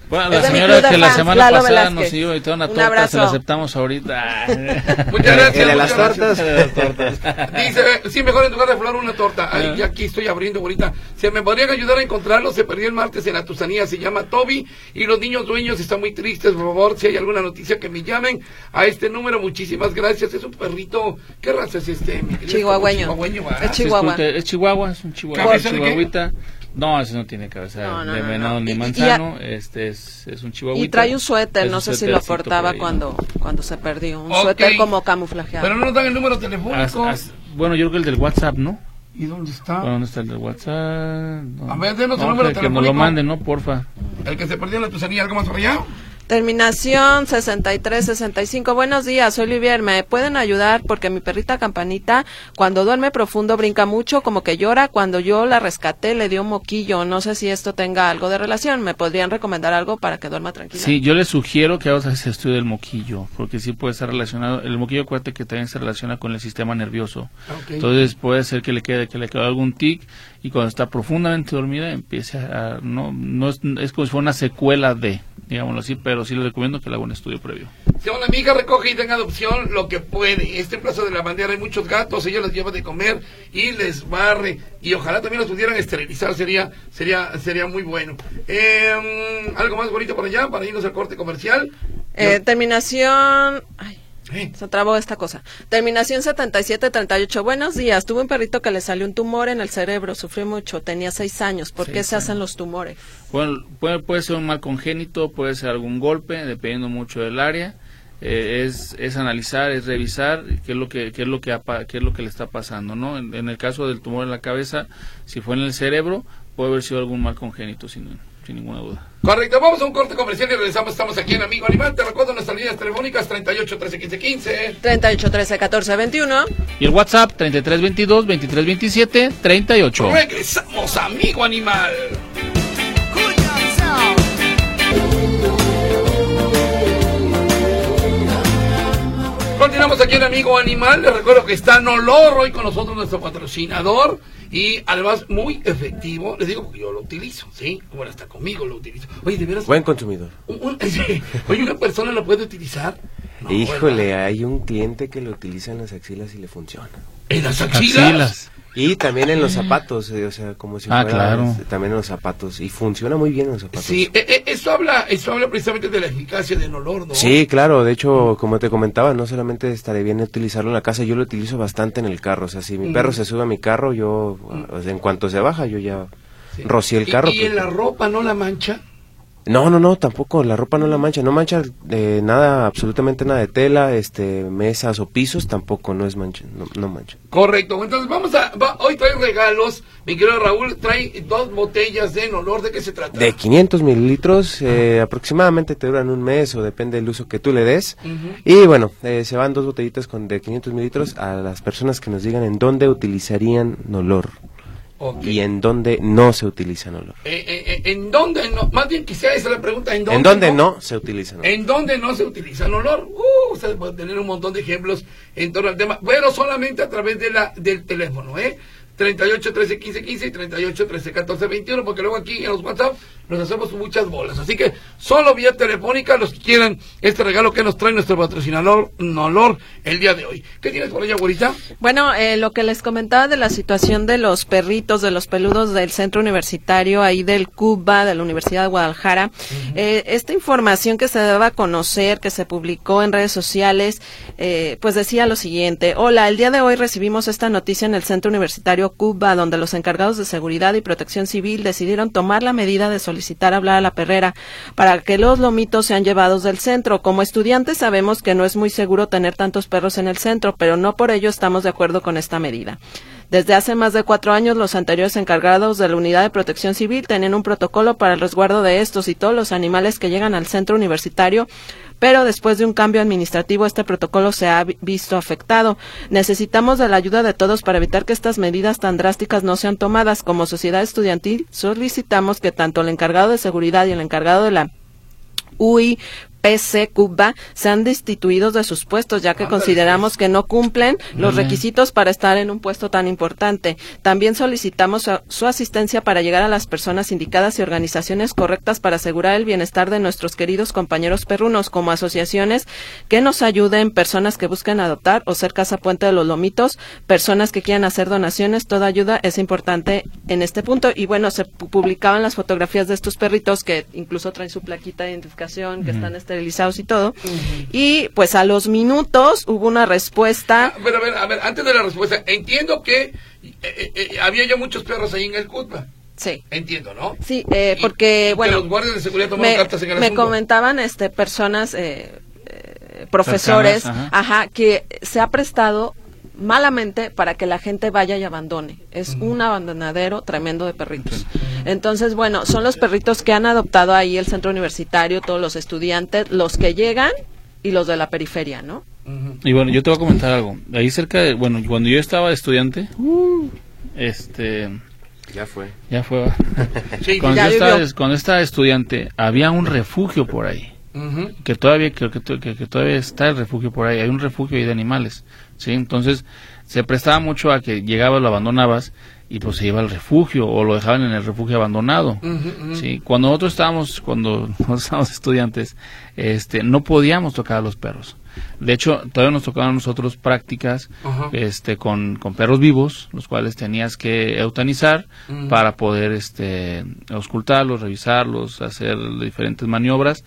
Bueno, la señora que la semana Lalo pasada Velázquez. nos iba a una Un torta, se la aceptamos ahorita. Muchas gracias. El de las tortas. De las tortas. Dice, sí, mejor en lugar de flor una torta. Ay, ya aquí estoy abriendo ahorita. ¿Se me podrían ayudar a encontrarlo? Se perdió el martes en la Tusanía. Se llama Toby. Y los niños dueños están muy tristes. Por favor, si hay alguna noticia que me llamen a este número. Muchísimas gracias. Es un perrito. ¿Qué raza es este? mi querido? Chihuahueño. Chihuahueño, ¿verdad? Es chihuahua. Es, chihuahua, es un chihuahua. Chihuahuita. No, ese no tiene cabeza No, no, de no, venado no. ni Y- y- manzano. este es, es un chihuahuita. Y trae un suéter, no un sé si lo por portaba ahí, ¿no? cuando, cuando se perdió. Un suéter como camuflajeado. Pero no nos dan el número telefónico. as- bueno, yo creo que el del WhatsApp, ¿no? ¿Y dónde está? Bueno, ¿Dónde está el del WhatsApp? No. A ver, denos el número que, que nos lo telefónico. manden, ¿no? Porfa. El que se perdió en la Tusanía. ¿Algo más allá? Terminación 6365. Buenos días, soy Olivier. ¿Me pueden ayudar? Porque mi perrita campanita, cuando duerme profundo, brinca mucho, como que llora. Cuando yo la rescaté, le dio un moquillo. No sé si esto tenga algo de relación. ¿Me podrían recomendar algo para que duerma tranquila? Sí, yo les sugiero que hagas ese estudio del moquillo, porque sí puede estar relacionado. El moquillo, acuérdate que también se relaciona con el sistema nervioso. Entonces puede ser que le quede que le quede algún tic y cuando está profundamente dormida empiece a no no es, es como si fuera una secuela de digámoslo así, pero sí les recomiendo que le haga un estudio previo. Si una amiga recoge y tenga adopción lo que puede. Este en Plaza de la Bandera hay muchos gatos, ella los lleva de comer y les barre. Y ojalá también los pudieran esterilizar, sería sería sería muy bueno. Eh, ¿Algo más bonito por allá para irnos al corte comercial? Eh, terminación. Ay, se trabó esta cosa. Terminación 7738. Buenos días. Tuve un perrito que le salió un tumor en el cerebro. Sufrió mucho. Tenía seis años. ¿Por qué se hacen los tumores? Bueno, puede, puede ser un mal congénito, puede ser algún golpe, dependiendo mucho del área. Eh, es, es analizar, es revisar qué es lo que qué es lo que qué es lo que le está pasando, ¿no? En, en el caso del tumor en la cabeza, si fue en el cerebro, puede haber sido algún mal congénito, sin, sin ninguna duda. Correcto, vamos a un corte comercial y regresamos. Estamos aquí en Amigo Animal. Te recuerdo nuestras líneas telefónicas 38 13 15 15. 38 13 14 21. Y el WhatsApp 3322 2327 38. Regresamos, Amigo Animal. Continuamos aquí en Amigo Animal. Les recuerdo que está Nolor hoy con nosotros, nuestro patrocinador. Y además muy efectivo. Les digo porque yo lo utilizo, ¿sí? Bueno, está conmigo lo utilizo. Oye, de veras. Buen consumidor. un-. Oye, ¿una persona lo puede utilizar? No, Híjole, hay un cliente que lo utiliza en las axilas y le funciona. ¿En las axilas? Axilas. Y también en los zapatos, eh, o sea, como si Ah, fuera claro. este, también en los zapatos. Y funciona muy bien en los zapatos. Sí, eh, eh, eso habla, eso habla precisamente de la eficacia de Nolor, ¿no? Sí, claro, de hecho, como te comentaba, no solamente estaré bien utilizarlo en la casa, yo lo utilizo bastante en el carro, o sea, si mi Mm. perro se sube a mi carro, yo, sea, en cuanto se baja, yo ya Sí. rocié el ¿Y- carro. ¿Y, en porque- la ropa no la mancha? No, no, no, tampoco, la ropa no la mancha, no mancha eh, nada, absolutamente nada de tela, este, mesas o pisos, tampoco, no es mancha, no, no mancha. Correcto, entonces vamos a, va- hoy trae regalos, mi querido Raúl, trae dos botellas de Nolor, ¿de qué se trata? De 500 mililitros, eh, aproximadamente te duran un mes o depende del uso que tú le des. Y bueno, eh, se van dos botellitas con de 500 mililitros a las personas que nos digan en dónde utilizarían Nolor Ok. y en dónde no se utiliza Nolor. Eh, eh, eh, ¿En dónde no? Más bien quizá esa es la pregunta, ¿en dónde, ¿En dónde no se utiliza Nolor? ¿En dónde no se utiliza el olor? Uh, ustedes pueden tener un montón de ejemplos en torno al tema, pero solamente a través de la del teléfono, ¿eh? 38 13 15 15 y 38 13 14 21, porque luego aquí en los WhatsApp nos hacemos muchas bolas. Así que solo vía telefónica los que quieran este regalo que nos trae nuestro patrocinador Nolor el día de hoy. ¿Qué tienes por allá, abuelita? Bueno, eh, lo que les comentaba de la situación de los perritos, de los peludos del centro universitario, ahí del CUBA, de la Universidad de Guadalajara, eh, esta información que se daba a conocer, que se publicó en redes sociales, eh, pues decía lo siguiente, hola, el día de hoy recibimos esta noticia en el centro universitario CUBA, donde los encargados de seguridad y protección civil decidieron tomar la medida de solicitar hablar a la perrera para que los lomitos sean llevados del centro. Como estudiantes sabemos que no es muy seguro tener tantos perros en el centro, pero no por ello estamos de acuerdo con esta medida. Desde hace más de cuatro años, los anteriores encargados de la Unidad de Protección Civil tenían un protocolo para el resguardo de estos y todos los animales que llegan al centro universitario, pero después de un cambio administrativo este protocolo se ha vi- visto afectado. Necesitamos de la ayuda de todos para evitar que estas medidas tan drásticas no sean tomadas. Como sociedad estudiantil solicitamos que tanto el encargado de seguridad y el encargado de la UI PC Cuba sean destituidos de sus puestos, ya que consideramos que no cumplen los requisitos para estar en un puesto tan importante. También solicitamos su, su asistencia para llegar a las personas indicadas y organizaciones correctas para asegurar el bienestar de nuestros queridos compañeros perrunos, como asociaciones que nos ayuden, personas que busquen adoptar o ser Casa Puente de los Lomitos, personas que quieran hacer donaciones, toda ayuda es importante en este punto. Y bueno, se pu- publicaban las fotografías de estos perritos que incluso traen su plaquita de identificación, que están esterilizados y todo. Y pues a los minutos hubo una respuesta. Ah, Pero a ver, a ver, antes de la respuesta, entiendo que eh, eh, eh, había ya muchos perros ahí en el CUTBA. Sí. Entiendo, ¿no? Sí, eh, porque, y que bueno, los guardias de seguridad tomaron me, cartas en el me asunto. comentaban este, personas, eh, eh, profesores, Cercanas, ajá. que se ha prestado malamente para que la gente vaya y abandone. Es un abandonadero tremendo de perritos. Entonces, bueno, son los perritos que han adoptado ahí el centro universitario, todos los estudiantes, los que llegan y los de la periferia, ¿no? Y bueno, yo te voy a comentar algo. Ahí cerca de, bueno, cuando yo estaba estudiante, este, Ya fue. ya fue. cuando, ya yo estaba, llovió. cuando estaba estudiante, había un refugio por ahí. Que todavía creo que, que, que todavía está el refugio por ahí hay un refugio ahí de animales sí entonces se prestaba mucho a que llegabas lo abandonabas y pues se iba al refugio o lo dejaban en el refugio abandonado sí cuando nosotros estábamos cuando nosotros estábamos estudiantes este no podíamos tocar a los perros. De hecho todavía nos tocaban a nosotros prácticas este con, con perros vivos los cuales tenías que eutanizar para poder este auscultarlos revisarlos hacer diferentes maniobras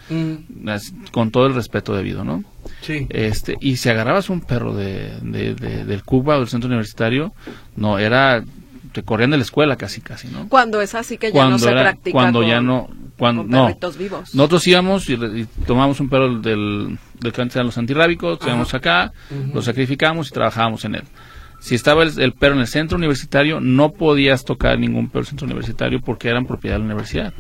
as- con todo el respeto debido, ¿no? Sí. Este, y si agarrabas un perro de, de- de- del Cuba o del centro universitario, no, era, te corrían de la escuela casi, casi, ¿no? Cuando es así que ya no se era- practica cuando con, ya no, cuando, con no. vivos. Nosotros íbamos y, y tomamos un perro del, del que antes eran los antirrábicos, traíamos acá, lo sacrificamos y trabajábamos en él. Si estaba el, el perro en el centro universitario, no podías tocar ningún perro del centro universitario porque eran propiedad de la universidad,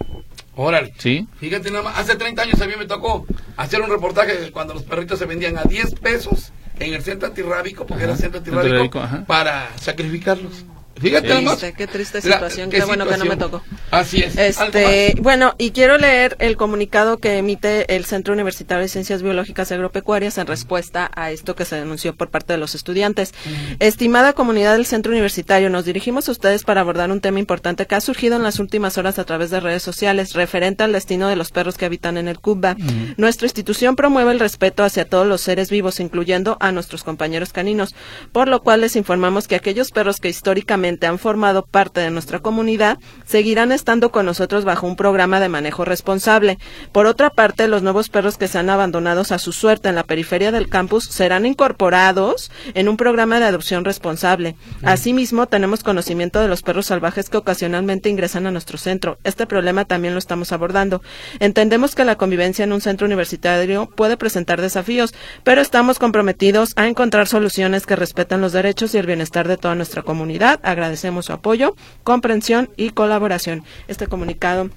Órale. ¿sí? Fíjate nada más, hace 30 años a mí me tocó hacer un reportaje cuando los perritos se vendían a 10 pesos en el centro antirrábico, porque Ajá, era centro antirrábico, antirrábico, para sacrificarlos. Fíjate Qué triste, qué triste La- situación, qué bueno que no me tocó. Así es. ¿Algo Este, bueno, y quiero leer el comunicado que emite el Centro Universitario de Ciencias Biológicas y Agropecuarias en respuesta a esto que se denunció por parte de los estudiantes. Estimada comunidad del Centro Universitario, nos dirigimos a ustedes para abordar un tema importante que ha surgido en las últimas horas a través de redes sociales, referente al destino de los perros que habitan en el Cuba. Nuestra institución promueve el respeto hacia todos los seres vivos, incluyendo a nuestros compañeros caninos, por lo cual les informamos que aquellos perros que históricamente han formado parte de nuestra comunidad seguirán estando con nosotros bajo un programa de manejo responsable. Por otra parte, los nuevos perros que sean abandonados a su suerte en la periferia del campus serán incorporados en un programa de adopción responsable. Asimismo, tenemos conocimiento de los perros salvajes que ocasionalmente ingresan a nuestro centro. Este problema también lo estamos abordando. Entendemos que la convivencia en un centro universitario puede presentar desafíos, pero estamos comprometidos a encontrar soluciones que respetan los derechos y el bienestar de toda nuestra comunidad. Agradecemos su apoyo, comprensión y colaboración. Este comunicado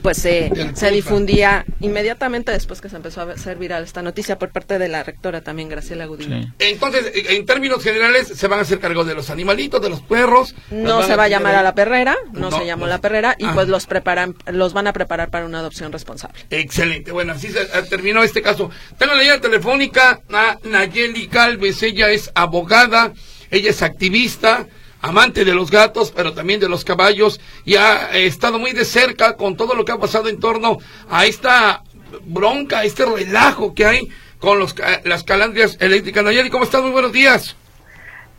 pues se, Del se difundía inmediatamente después que se empezó a hacer viral esta noticia por parte de la rectora también, Graciela Gudín. Sí. Entonces, en términos generales, se van a hacer cargo de los animalitos, de los perros. No se va a llamar a la perrera, no, No, se llamó no. la perrera y Ah. pues los preparan, los van a preparar para una adopción responsable. Excelente, bueno, así se eh, terminó este caso. Tengo la línea telefónica a Nayeli Galvez, ella es abogada, ella es activista, amante de los gatos, pero también de los caballos, y ha estado muy de cerca con todo lo que ha pasado en torno a esta bronca, este relajo que hay con los, las calandrias eléctricas. Nayeli, ¿cómo estás? Muy buenos días.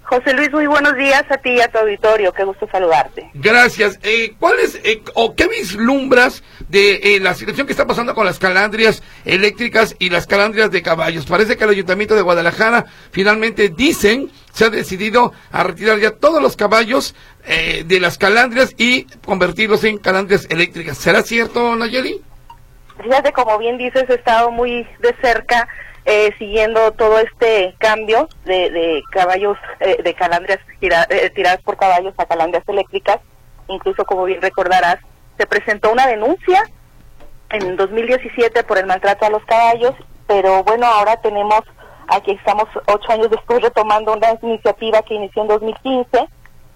José Luis, muy buenos días a ti y a tu auditorio. Qué gusto saludarte. Gracias. Eh, ¿Cuál es eh, o qué vislumbras de eh, la situación que está pasando con las calandrias eléctricas y las calandrias de caballos? Parece que el Ayuntamiento de Guadalajara finalmente dicen se ha decidido a retirar ya todos los caballos eh, de las calandrias y convertirlos en calandrias eléctricas. ¿Será cierto, Nayeli? Fíjate, como bien dices, he estado muy de cerca eh, siguiendo todo este cambio de, de caballos, eh, de calandrias tira- eh, tiradas por caballos a calandrias eléctricas. Incluso, como bien recordarás, se presentó una denuncia en 2017 por el maltrato a los caballos, pero bueno, ahora tenemos, aquí estamos ocho años después retomando una iniciativa que inició en 2015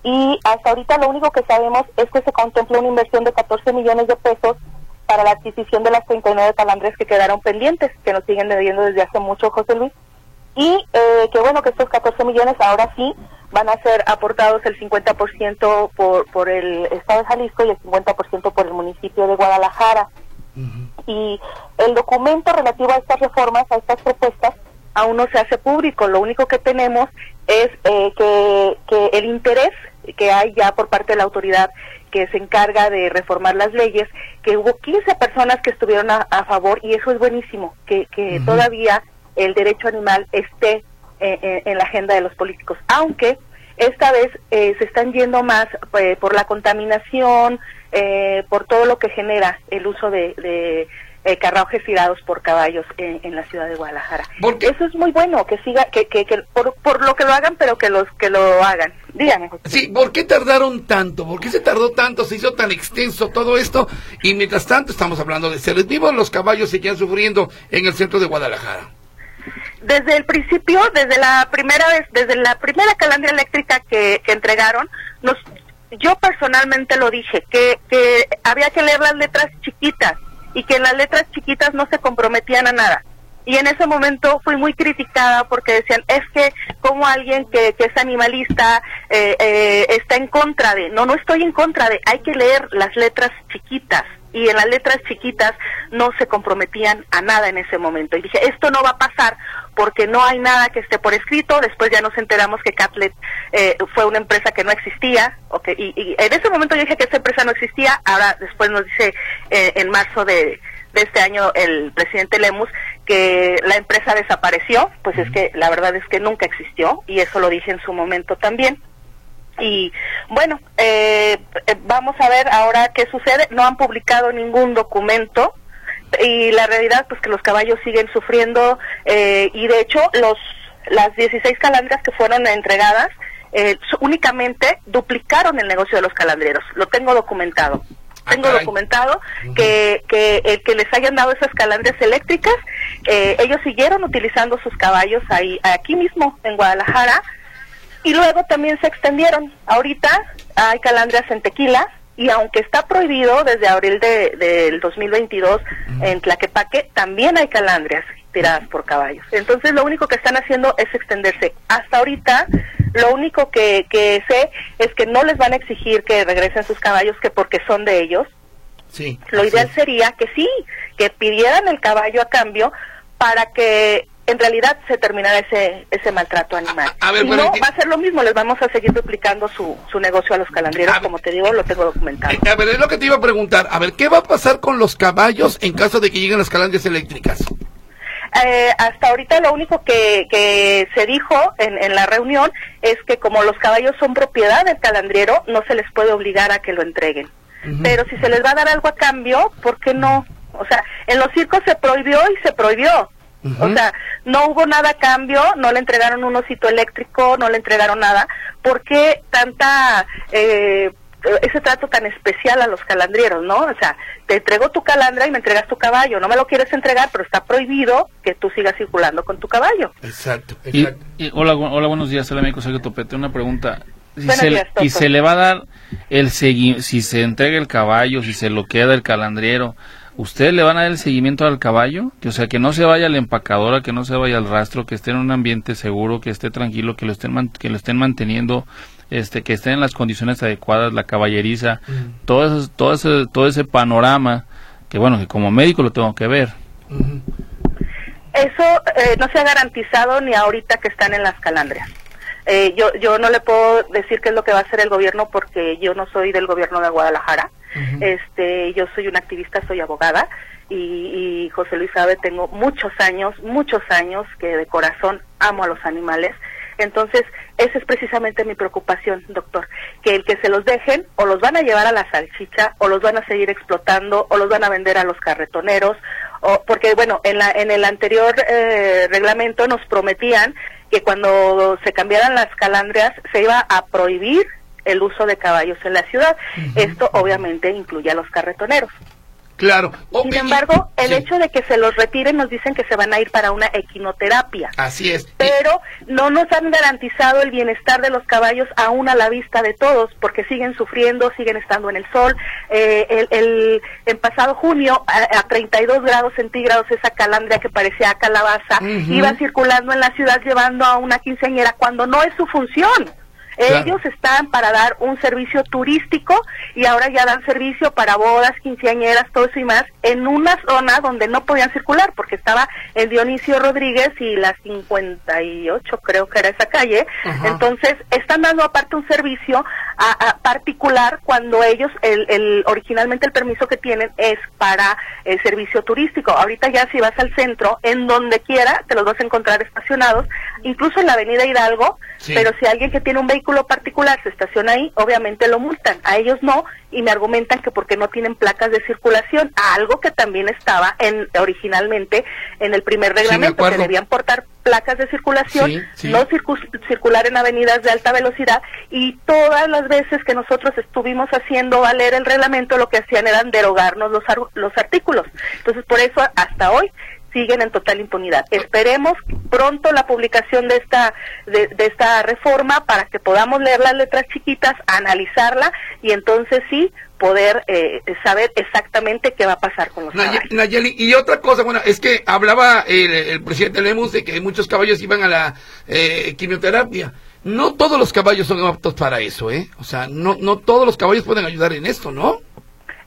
y hasta ahorita lo único que sabemos es que se contempla una inversión de 14 millones de pesos para la adquisición de las 39 calandrias que quedaron pendientes, que nos siguen debiendo desde hace mucho, José Luis. Y eh, que bueno, que estos 14 millones ahora sí van a ser aportados el 50% por, por el Estado de Jalisco y el 50% por el municipio de Guadalajara. Y el documento relativo a estas reformas, a estas propuestas, aún no se hace público. Lo único que tenemos es eh, que, que el interés que hay ya por parte de la autoridad que se encarga de reformar las leyes, que hubo 15 personas que estuvieron a, favor y eso es buenísimo, que, que todavía el derecho animal esté eh, eh, en la agenda de los políticos, aunque esta vez eh, se están yendo más por la contaminación, por todo lo que genera el uso de, eh, carruajes tirados por caballos en, la ciudad de Guadalajara. Eso es muy bueno, que siga, que, que, por, por, lo que lo hagan, pero que los que lo hagan. Díganme. Sí, ¿por qué tardaron tanto? ¿Por qué se tardó tanto? Se hizo tan extenso todo esto y mientras tanto estamos hablando de seres vivos, los caballos seguían sufriendo en el centro de Guadalajara. Desde el principio, desde la primera vez, desde la primera calandria eléctrica que, que entregaron, nos, yo personalmente lo dije, que, que había que leer las letras chiquitas y que en las letras chiquitas no se comprometían a nada. Y en ese momento fui muy criticada porque decían, es que como alguien que, que es animalista eh, eh, está en contra de, no, no estoy en contra de, hay que leer las letras chiquitas y en las letras chiquitas no se comprometían a nada en ese momento. Y dije, esto no va a pasar porque no hay nada que esté por escrito. Después ya nos enteramos que Catlet eh, fue una empresa que no existía. Okay, y, en ese momento yo dije que esa empresa no existía. Ahora después nos dice eh, en marzo de, de este año el presidente Lemus que la empresa desapareció. Pues es que la verdad es que nunca existió y eso lo dije en su momento también. Y bueno, eh, eh, vamos a ver ahora qué sucede. No han publicado ningún documento y la realidad pues que los caballos siguen sufriendo eh, y de hecho los las 16 calandrias que fueron entregadas únicamente duplicaron el negocio de los calandreros. Lo tengo documentado. Ah, tengo documentado que, que el que les hayan dado esas calandrias eléctricas, ellos siguieron utilizando sus caballos ahí, aquí mismo en Guadalajara, y luego también se extendieron. Ahorita hay calandrias en Tequila y aunque está prohibido desde abril de, del 2022 en Tlaquepaque, también hay calandrias tiradas por caballos. Entonces lo único que están haciendo es extenderse. Hasta ahorita lo único que, que sé es que no les van a exigir que regresen sus caballos que porque son de ellos. Sí, lo ideal sería que sí, que pidieran el caballo a cambio para que en realidad se terminará ese ese maltrato animal. A, ver, no, va a ser lo mismo, les vamos a seguir duplicando su, su negocio a los calandrieros, como te digo, lo tengo documentado. Eh, a ver, es lo que te iba a preguntar, a ver, ¿qué va a pasar con los caballos en caso de que lleguen las calandrias eléctricas? Eh, hasta ahorita lo único que, que se dijo en, en la reunión es que como los caballos son propiedad del calandriero, no se les puede obligar a que lo entreguen. Pero si se les va a dar algo a cambio, ¿por qué no? O sea, en los circos se prohibió y se prohibió. O sea, no hubo nada a cambio, no le entregaron un osito eléctrico, no le entregaron nada. ¿Por qué tanta eh, ese trato tan especial a los calandrieros, ¿no? O sea, te entrego tu calandra y me entregas tu caballo. No me lo quieres entregar, pero está prohibido que tú sigas circulando con tu caballo. Exacto. exacto. Y, hola, hola, buenos días, hola, amigo Sergio Topete. Una pregunta. Si se, y se le va a dar el si se entrega el caballo, si se lo queda el calandriero, ¿ustedes le van a dar el seguimiento al caballo? Que, o sea, que no se vaya a la empacadora, que no se vaya al rastro, que esté en un ambiente seguro, que esté tranquilo, que lo estén, que lo estén manteniendo, este, que estén en las condiciones adecuadas, la caballeriza, todo, eso, todo, ese, todo ese panorama, que bueno, que como médico lo tengo que ver. Eso eh, no se ha garantizado ni ahorita que están en las calandrias. Eh, yo, yo no le puedo decir qué es lo que va a hacer el gobierno porque yo no soy del gobierno de Guadalajara. Este, yo soy una activista, soy abogada y, José Luis sabe, tengo muchos años, muchos años que de corazón amo a los animales. Entonces, esa es precisamente mi preocupación, doctor, que el que se los dejen o los van a llevar a la salchicha o los van a seguir explotando o los van a vender a los carretoneros, o, porque bueno, en, la, en el anterior eh, reglamento nos prometían que cuando se cambiaran las calandrias se iba a prohibir el uso de caballos en la ciudad. Esto obviamente incluye a los carretoneros. Claro. Oh, Sin embargo, el sí. hecho de que se los retiren nos dicen que se van a ir para una equinoterapia. Así es. Pero no nos han garantizado el bienestar de los caballos aún a la vista de todos, porque siguen sufriendo, siguen estando en el sol. Eh, el, el- en pasado junio, a, a 32 grados centígrados, esa calandria que parecía calabaza, iba circulando en la ciudad llevando a una quinceañera cuando no es su función. Claro. Ellos están para dar un servicio turístico y ahora ya dan servicio para bodas, quinceañeras, todo eso y más, en una zona donde no podían circular, porque estaba en Dionisio Rodríguez y la 58, creo que era esa calle. Ajá. Entonces, están dando aparte un servicio a- a particular cuando ellos, el, el- originalmente el permiso que tienen es para el servicio turístico. Ahorita ya si vas al centro, en donde quiera, te los vas a encontrar estacionados, incluso en la avenida Hidalgo, Sí. pero si alguien que tiene un vehículo particular se estaciona ahí, obviamente lo multan. A ellos no, y me argumentan que porque no tienen placas de circulación, algo que también estaba en originalmente en el primer me reglamento, que debían portar placas de circulación, Sí, sí. no circu- circular en avenidas de alta velocidad, y todas las veces que nosotros estuvimos haciendo valer el reglamento, lo que hacían eran derogarnos los, ar- los artículos. Entonces, por eso hasta hoy siguen en total impunidad. Esperemos pronto la publicación de esta de, de esta reforma para que podamos leer las letras chiquitas, analizarla y entonces sí poder eh, saber exactamente qué va a pasar con los Naye- caballos. Nayeli, y otra cosa, bueno, es que hablaba el, el presidente Lemus de que muchos caballos iban a la eh, quimioterapia. No todos los caballos son aptos para eso, ¿eh? O sea, no, no todos los caballos pueden ayudar en esto, ¿no?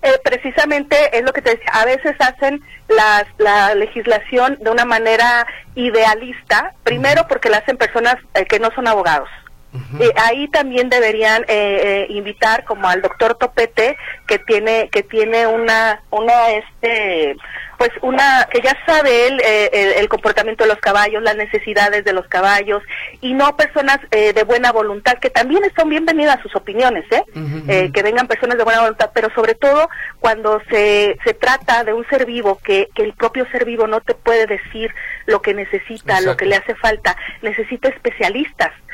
Eh, precisamente es lo que te decía, a veces hacen las, la legislación de una manera idealista, primero porque la hacen personas eh, que no son abogados. Eh, ahí también deberían eh, eh, invitar como al doctor Topete que tiene que tiene una una este pues una que ya sabe él eh, el, el comportamiento de los caballos las necesidades de los caballos y no personas eh, de buena voluntad que también están bienvenidas sus opiniones eh Eh, que vengan personas de buena voluntad, pero sobre todo cuando se, se trata de un ser vivo que, que el propio ser vivo no te puede decir lo que necesita, Exacto. lo que le hace falta, necesita especialistas, pe-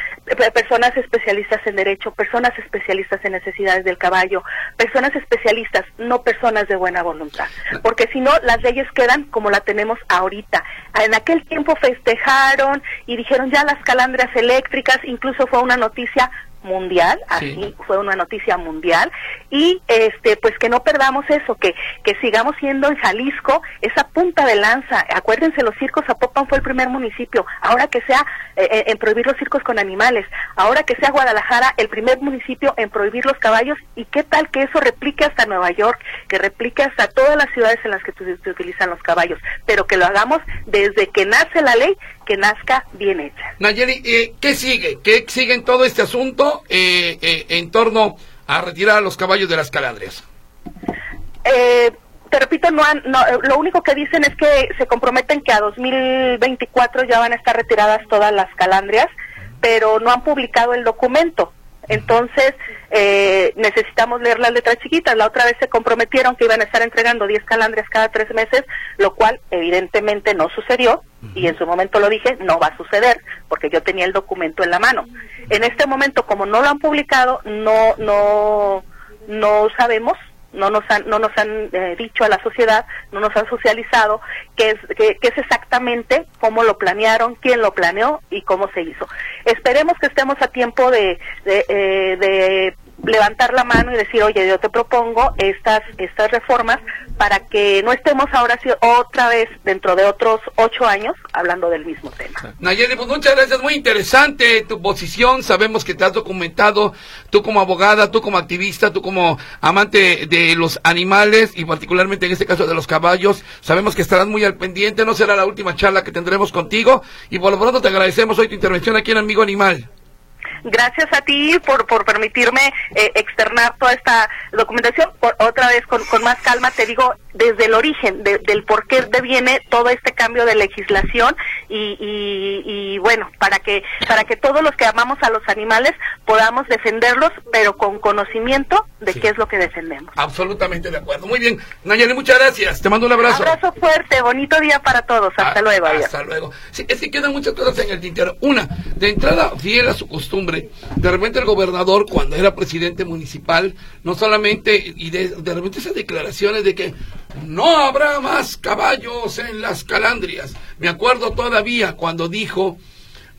personas especialistas en derecho, personas especialistas en necesidades del caballo, personas especialistas, no personas de buena voluntad, porque si no las leyes quedan como la tenemos ahorita. En aquel tiempo festejaron y dijeron ya las calandrias eléctricas, incluso fue una noticia mundial, Sí. así fue una noticia mundial y este pues que no perdamos eso, que que sigamos siendo en Jalisco esa punta de lanza. Acuérdense los circos Zapopan fue el primer municipio, ahora que sea eh, eh, en prohibir los circos con animales, ahora que sea Guadalajara el primer municipio en prohibir los caballos y qué tal que eso replique hasta Nueva York, que replique hasta todas las ciudades en las que se utilizan los caballos, pero que lo hagamos desde que nace la ley, que nazca bien hecha. Nayeli, eh, ¿qué sigue? ¿Qué sigue en todo este asunto eh, eh, en torno a retirar a los caballos de las calandrias? Eh, te repito, no han, no, eh, lo único que dicen es que se comprometen que a 2024 ya van a estar retiradas todas las calandrias, pero no han publicado el documento. Entonces, eh, necesitamos leer las letras chiquitas. La otra vez se comprometieron que iban a estar entregando 10 calandrias cada tres meses, lo cual evidentemente no sucedió. Y en su momento lo dije, no va a suceder, porque yo tenía el documento en la mano. En este momento, como no lo han publicado, no, no, no sabemos no nos han no nos han eh, dicho a la sociedad no nos han socializado qué es qué, es exactamente cómo lo planearon quién lo planeó y cómo se hizo. Esperemos que estemos a tiempo de eh, de levantar la mano y decir oye yo te propongo estas estas reformas para que no estemos ahora sí otra vez dentro de otros ocho años hablando del mismo tema Nayeli, pues muchas gracias, muy interesante tu posición, sabemos que te has documentado, tú como abogada, tú como activista, tú como amante de los animales y particularmente en este caso de los caballos, sabemos que estarás muy al pendiente, no será la última charla que tendremos contigo. Y por lo pronto te agradecemos hoy tu intervención aquí en Amigo Animal. Gracias a ti por, por permitirme eh, externar toda esta documentación. Por, otra vez, con, con más calma, te digo desde el origen, de- del por qué deviene todo este cambio de legislación y, y, y bueno, para que, para que todos los que amamos a los animales podamos defenderlos, pero con conocimiento de Sí. qué es lo que defendemos. Absolutamente de acuerdo. Muy bien, Nayeli, muchas gracias, te mando un abrazo. Abrazo fuerte, bonito día para todos. Hasta Ah, luego. adiós. Hasta luego. Sí, es que quedan muchas cosas en el tintero. Una, de entrada, fiel a su costumbre, de repente el gobernador, cuando era presidente municipal, no solamente, y de, de repente esas declaraciones de que no habrá más caballos en las calandrias. Me acuerdo todavía cuando dijo,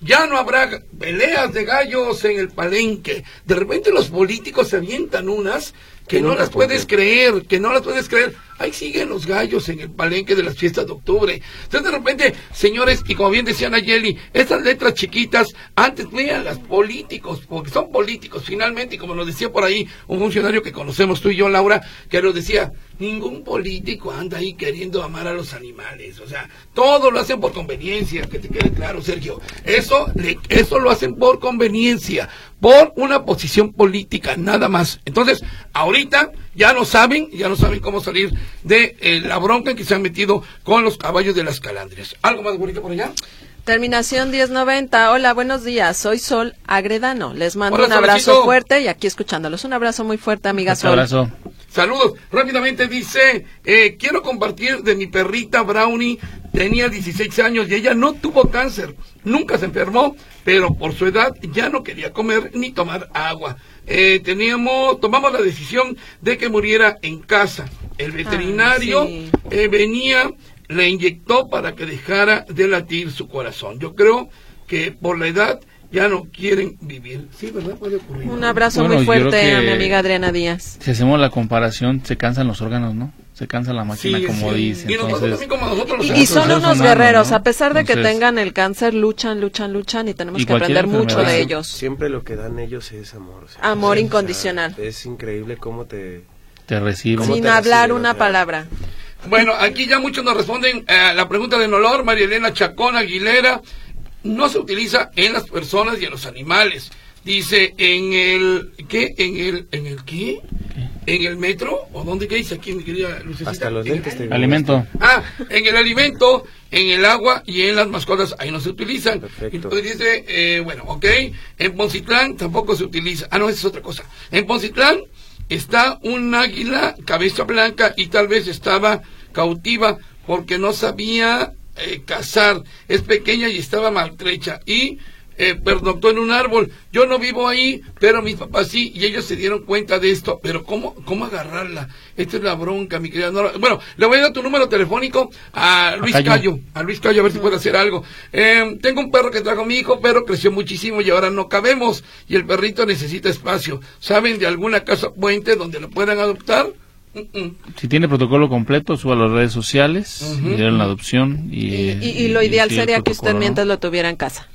ya no habrá peleas de gallos en el palenque. De repente los políticos se avientan unas que no las puedes creer, que no las puedes creer. Ahí siguen los gallos en el palenque de las fiestas de octubre. Entonces, de repente, señores, y como bien decía Nayeli, estas letras chiquitas, antes las políticos, porque son políticos finalmente, y como nos decía por ahí un funcionario que conocemos tú y yo, Laura, que nos decía, ningún político anda ahí queriendo amar a los animales. O sea, todo lo hacen por conveniencia, que te quede claro, Sergio. Eso, eso lo hacen por conveniencia, por una posición política, nada más. Entonces, ahorita ya no saben, ya no saben cómo salir de eh, la bronca en que se han metido con los caballos de las calandrias. ¿Algo más bonito por allá? Terminación 1090. Hola, buenos días. Soy Sol Agredano. Les mando un abrazo fuerte y aquí escuchándolos. Un abrazo muy fuerte, amiga Sol. Un abrazo. Saludos. Rápidamente dice, eh, quiero compartir de mi perrita Brownie. Tenía 16 años y ella no tuvo cáncer. Nunca se enfermó, pero por su edad ya no quería comer ni tomar agua. Eh, teníamos, tomamos la decisión de que muriera en casa. El veterinario eh, venía le inyectó para que dejara de latir su corazón. Yo creo que por la edad ya no quieren vivir. Sí, ¿verdad? Puede ocurrir. Un abrazo muy fuerte a mi amiga Adriana Díaz. Si hacemos la comparación, se cansan los órganos, ¿no? Se cansa la máquina, como dice. Y, y, son unos guerreros, a pesar de que tengan el cáncer, luchan, luchan, luchan y tenemos que aprender mucho de ellos. Siempre lo que dan ellos es amor. amor incondicional. es increíble cómo te... Te reciben. Sin hablar una palabra. Bueno, aquí ya muchos nos responden a eh, la pregunta de Nolor, María Elena Chacón Aguilera. No se utiliza en las personas y en los animales. Dice, en el, ¿qué? ¿En el, en el qué? ¿En el metro? ¿O dónde qué dice aquí, mi querida Lucecita? Hasta los dientes. alimento. Ah, en el alimento, en el agua y en las mascotas, ahí no se utilizan. Perfecto. Entonces dice, eh, bueno, ok, en Poncitlán tampoco se utiliza. Ah, no, esa es otra cosa. En Poncitlán está un águila, cabeza blanca, y tal vez estaba cautiva porque no sabía eh, cazar. Es pequeña y estaba maltrecha. Y eh, pernoctó en un árbol. Yo no vivo ahí, pero mis papás sí, y ellos se dieron cuenta de esto. Pero ¿cómo, cómo agarrarla? Esta es la bronca, mi querida Bueno, le voy a dar tu número telefónico a Luis Cayo. A Luis Cayo, a ver si puede hacer algo. Eh, tengo un perro que trajo mi hijo, pero creció muchísimo y ahora no cabemos. Y el perrito necesita espacio. ¿Saben de alguna casa puente donde lo puedan adoptar? Si tiene protocolo completo, suba a las redes sociales, uh la adopción. Y, lo ideal sería que usted mientras lo tuviera en casa.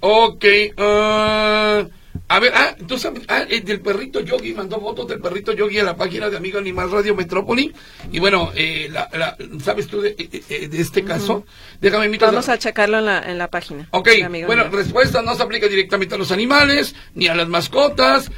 Ok, uh, a ver, ah, sabes, ah, el del perrito Yogi, mandó fotos del perrito Yogi a la página de Amigo Animal Radio Metrópoli. Y bueno, eh, la, ¿sabes tú de, eh, eh, este caso? Déjame invitar. Vamos a checarlo en la, en la página. Ok, bueno, respuesta no se aplica directamente a los animales, ni a las mascotas.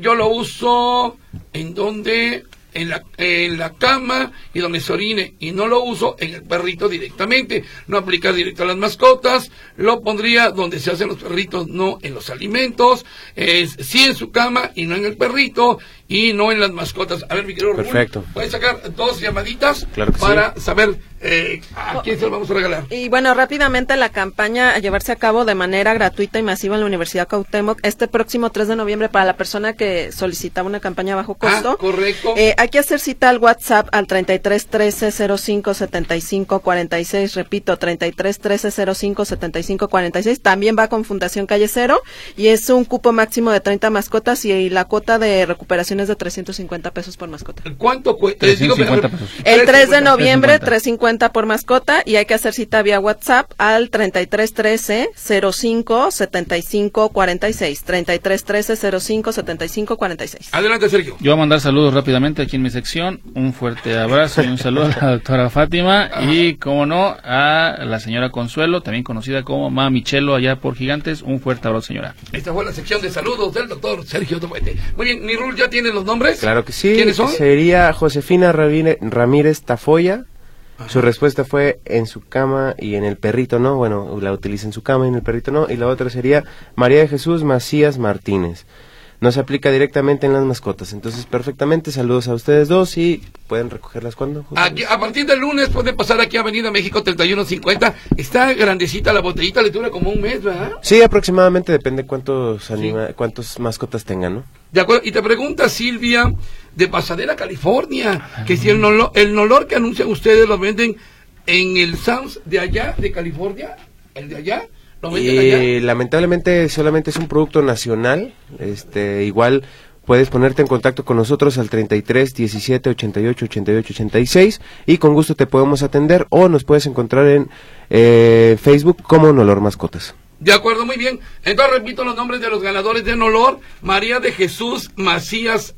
yo lo uso en donde en la, en la cama y donde se orine y no lo uso en el perrito directamente. No aplicar directo a las mascotas, lo pondría donde se hacen los perritos, no en los alimentos, sí en su cama y no en el perrito y no en las mascotas. A ver, mi querido Perfecto. ¿puedes sacar dos llamaditas para saber eh, ¿A quién se lo vamos a regalar? Y bueno, rápidamente la campaña a llevarse a cabo de manera gratuita y masiva en la Universidad Cautemoc este próximo 3 de noviembre para la persona que solicitaba una campaña bajo ah, costo. correcto. Eh, hay que hacer cita al WhatsApp al 33 13 05 75 46. Repito, 33 13 05 75 46. También va con Fundación Calle Cero y es un cupo máximo de 30 mascotas y la cuota de recuperación de 350 pesos por mascota. ¿Cuánto cuesta? El 3 de noviembre, 350 cuenta por mascota y hay que hacer cita vía WhatsApp al 3313 05 75 46. 3313 05 75 46. Adelante, Sergio. Yo voy a mandar saludos rápidamente aquí en mi sección. Un fuerte abrazo y un saludo a la doctora Fátima y, como no, a la señora Consuelo, también conocida como Ma Michelo allá por Gigantes. Un fuerte abrazo, señora. Esta fue la sección de saludos del doctor Sergio Tomete. Muy bien, Nirul, ¿ya tiene los nombres? Claro que sí. ¿Quiénes son? Sería Josefina Ramírez Tafoya. Su respuesta fue en su cama y en el perrito no. Bueno, la utiliza en su cama y en el perrito no. Y la otra sería María de Jesús Macías Martínez. No se aplica directamente en las mascotas. Entonces, perfectamente, saludos a ustedes dos y pueden recogerlas cuando. Aquí, a partir del lunes pueden pasar aquí a Avenida México 3150. Está grandecita la botellita, le dura como un mes, ¿verdad? Sí, aproximadamente, depende cuántos, anima, cuántos mascotas tengan, ¿no? De acuerdo. Y te pregunta Silvia de Pasadena, California, que si el nolor, el nolor que anuncian ustedes lo venden en el Sam's de allá, de California, el de allá, lo venden allá. Y lamentablemente solamente es un producto nacional. Este, igual puedes ponerte en contacto con nosotros al 33 17 88 88 86 y con gusto te podemos atender o nos puedes encontrar en eh, Facebook como Nolor Mascotas. De acuerdo, muy bien. Entonces repito los nombres de los ganadores de Nolor. María de Jesús Macías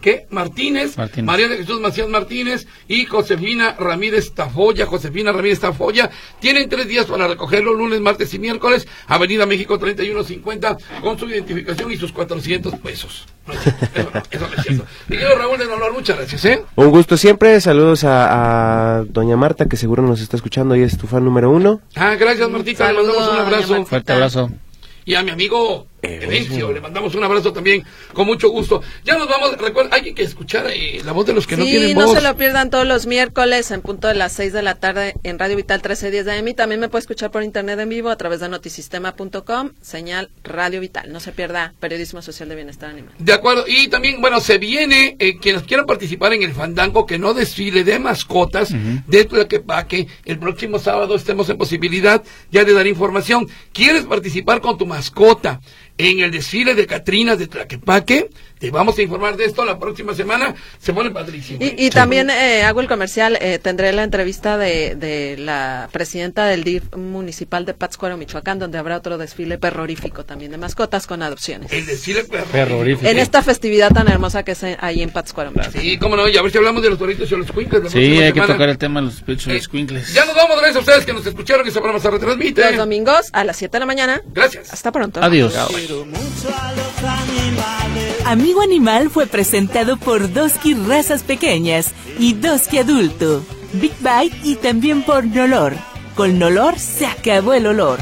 ¿Qué? Martínez, Martínez. María de Jesús Macías Martínez y Josefina Ramírez Tafoya. Josefina Ramírez Tafoya tienen tres días para recogerlo, lunes, martes y miércoles, Avenida México 3150, con su identificación y sus 400 pesos. Eso no, eso es cierto. Mi querido Raúl de Nolor, muchas gracias, ¿eh? Un gusto siempre, saludos a, a doña Marta que seguro nos está escuchando y es tu fan número uno. Ah, gracias Martita, le mandamos un abrazo. Fuerte abrazo. Y a mi amigo Le mandamos un abrazo también, con mucho gusto. Ya nos vamos, recuerda, hay que escuchar eh, la voz de los que no sí, tienen no voz. se lo pierdan todos los miércoles en punto de las 6 de la tarde en Radio Vital 1310 de AM. También me puede escuchar por internet en vivo a través de notisistema.com, señal Radio Vital. No se pierda Periodismo Social de Bienestar Animal. De acuerdo, y también, bueno, se viene, eh, quienes quieran participar en el fandango, que no desfile de mascotas de Tlaquepaque, el próximo sábado estemos en posibilidad ya de dar información. ¿Quieres participar con tu mascota en el desfile de Catrinas de Tlaquepaque? Te vamos a informar de esto la próxima semana, se pone padrísimo. Y, y también eh, hago el comercial, eh, tendré la entrevista de, de la presidenta del DIF municipal de Pátzcuaro, Michoacán, donde habrá otro desfile perrorífico también de mascotas con adopciones. El desfile perro. Perrorífico. En esta festividad tan hermosa que es eh, ahí en Pátzcuaro, Michoacán. Sí, cómo no, y a ver si hablamos de los toritos y los cuincles Sí, hay que semana. tocar el tema de los pechos y Eh, los cuincles. Ya nos vamos, gracias a ustedes que nos escucharon y ese programa se retransmite. Los domingos a las 7 de la mañana. Gracias. Hasta pronto. Adiós. Amigo Animal fue presentado por Doski Razas Pequeñas y Doski Adulto, Big Bite y también por Nolor. Con Nolor se acabó el olor.